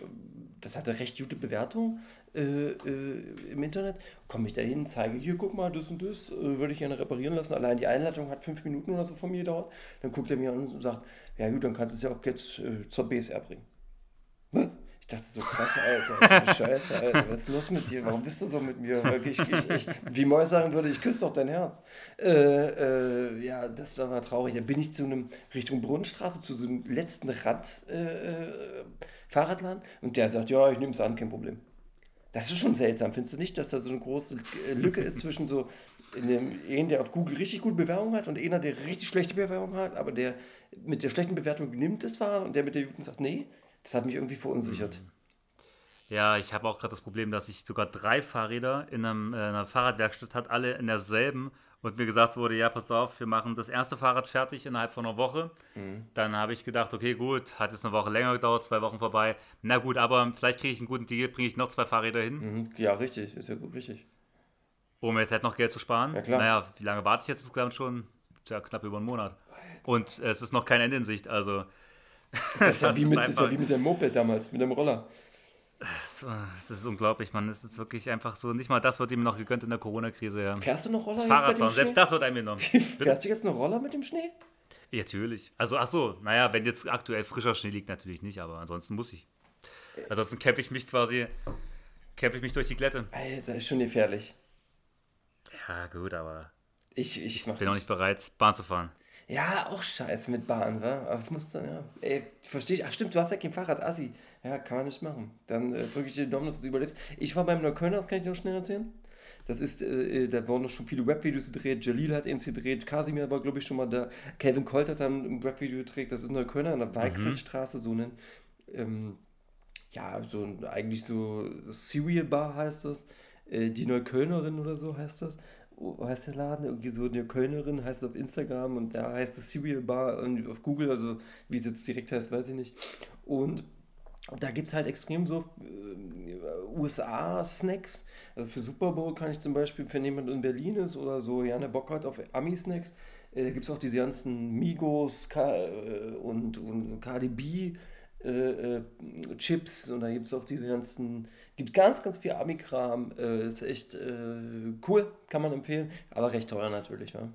das hatte recht gute Bewertung äh, äh, im Internet. Komme ich da hin, zeige, hier, guck mal, das und das, äh, würde ich gerne reparieren lassen. Allein die Einleitung hat fünf Minuten oder so von mir gedauert. Dann guckt er mir an und sagt, ja gut, dann kannst du es ja auch jetzt äh, zur BSR bringen. Hä? Ich dachte so, krass, Alter, Scheiße, Alter, was ist los mit dir? Warum bist du so mit mir? Wirklich, ich, ich, wie Moy sagen würde, ich küsse doch dein Herz. Äh, äh, ja, das war mal traurig. Da bin ich zu einem Richtung Brunnenstraße, zu so einem letzten Rad äh, äh, und der sagt, ja, ich nehme es an, kein Problem. Das ist schon seltsam, findest du nicht, dass da so eine große äh, Lücke ist zwischen so in dem einen, der auf Google richtig gute Bewerbung hat und einer, der richtig schlechte Bewerbung hat, aber der mit der schlechten Bewertung nimmt das Fahrrad und der mit der guten sagt, nee, das hat mich irgendwie verunsichert. Ja, ich habe auch gerade das Problem, dass ich sogar drei Fahrräder in, einem, äh, einer Fahrradwerkstatt hat, alle in derselben. Und mir gesagt wurde, ja, pass auf, wir machen das erste Fahrrad fertig innerhalb von einer Woche. Dann habe ich gedacht, okay, gut, hat jetzt eine Woche länger gedauert, zwei Wochen vorbei. Na gut, aber vielleicht kriege ich einen guten Deal, bringe ich noch zwei Fahrräder hin, Mhm. Ja, richtig, ist ja gut, richtig. um jetzt halt noch Geld zu sparen. Ja, klar. Naja, wie lange warte ich jetzt insgesamt schon? Tja, knapp über einen Monat. Und es ist noch kein Ende in Sicht, also Das ist, ja Das wie ist mit, ist ja wie mit dem Moped damals, mit dem Roller. es, es ist unglaublich, man. Es ist wirklich einfach so, nicht mal das wird ihm noch gegönnt in der Corona-Krise, ja. Fährst du noch Roller Das jetzt bei dem Schnee? selbst das wird einem genommen. Fährst du jetzt noch Roller mit dem Schnee? Ja, natürlich. Also, ach so, naja, wenn jetzt aktuell frischer Schnee liegt, natürlich nicht, aber ansonsten muss ich. Ansonsten kämpfe ich mich quasi, kämpfe ich mich durch die Glätte. Alter, ist schon gefährlich. Ja, gut, aber Ich, ich mach bin auch nicht bereit, Bahn zu fahren. Ja, auch scheiße mit Bahn, wa? Aber ich muss dann, ja. Ey, verstehe ich. Ach stimmt, du hast ja kein Fahrrad, Assi. Ja, kann man nicht machen. Dann äh, drücke ich dir die Daumen, dass du überlebst. Ich war beim Neuköllner, das kann ich dir noch schnell erzählen. Das ist, äh, äh, da wurden schon viele Rap-Videos gedreht. Jalil hat eins gedreht. Kasimir war, glaube ich, schon mal da. Calvin Colt hat dann ein Rap-Video gedreht. Das ist Neuköllner an der Weichfeldstraße, so ein, ähm, ja, so ein, eigentlich so Serial Bar heißt das. Äh, die Neuköllnerin oder so heißt das. Heißt der Laden? Irgendwie so eine Kölnerin heißt es auf Instagram und da heißt es Serial Bar und auf Google, also wie es jetzt direkt heißt, weiß ich nicht. Und da gibt es halt extrem so äh, USA-Snacks. Also für Super Bowl kann ich zum Beispiel, wenn jemand in Berlin ist oder so gerne Bock hat auf Ami-Snacks, äh, da gibt es auch diese ganzen Migos K äh, und, und KDB. Äh, äh, Chips und da gibt es auch diese ganzen, gibt ganz, ganz viel Ami-Kram. Äh, ist echt äh, cool, kann man empfehlen, aber recht teuer natürlich. Ja,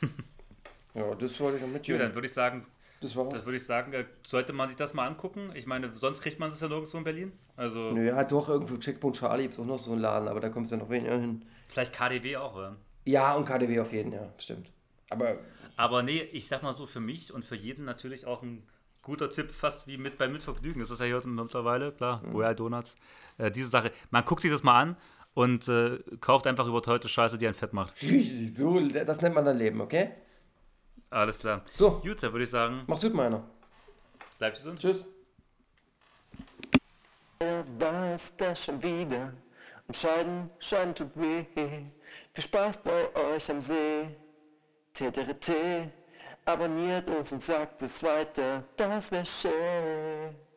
ja das wollte ich Ja, mitgeben. dann würde ich sagen, Das das würde ich sagen, äh, sollte man sich das mal angucken. Ich meine, sonst kriegt man das ja nirgendwo in Berlin. Also Naja, doch, irgendwo Checkpoint Charlie gibt es auch noch so einen Laden, aber da kommst du ja noch weniger hin. vielleicht KDW auch, oder? Ja, und KDW auf jeden, ja, stimmt. Aber Aber nee, ich sag mal so, für mich und für jeden natürlich auch ein guter Tipp, fast wie mit bei Mitvergnügen. Das ist ja hier mittlerweile, klar, Royal Donuts. Äh, diese Sache, man guckt sich das mal an und äh, kauft einfach überteuerte Scheiße, die einen fett macht. richtig, so, das nennt man dann Leben, okay? Alles klar. So, Gut, dann würde ich sagen, mach's gut, meiner. bleibt gesund. Tschüss. war es das schon wieder. Und Scheiden, Scheiden tut weh. Viel Spaß bei euch am See. TTRT, abonniert uns und sagt es weiter. Das wär schön.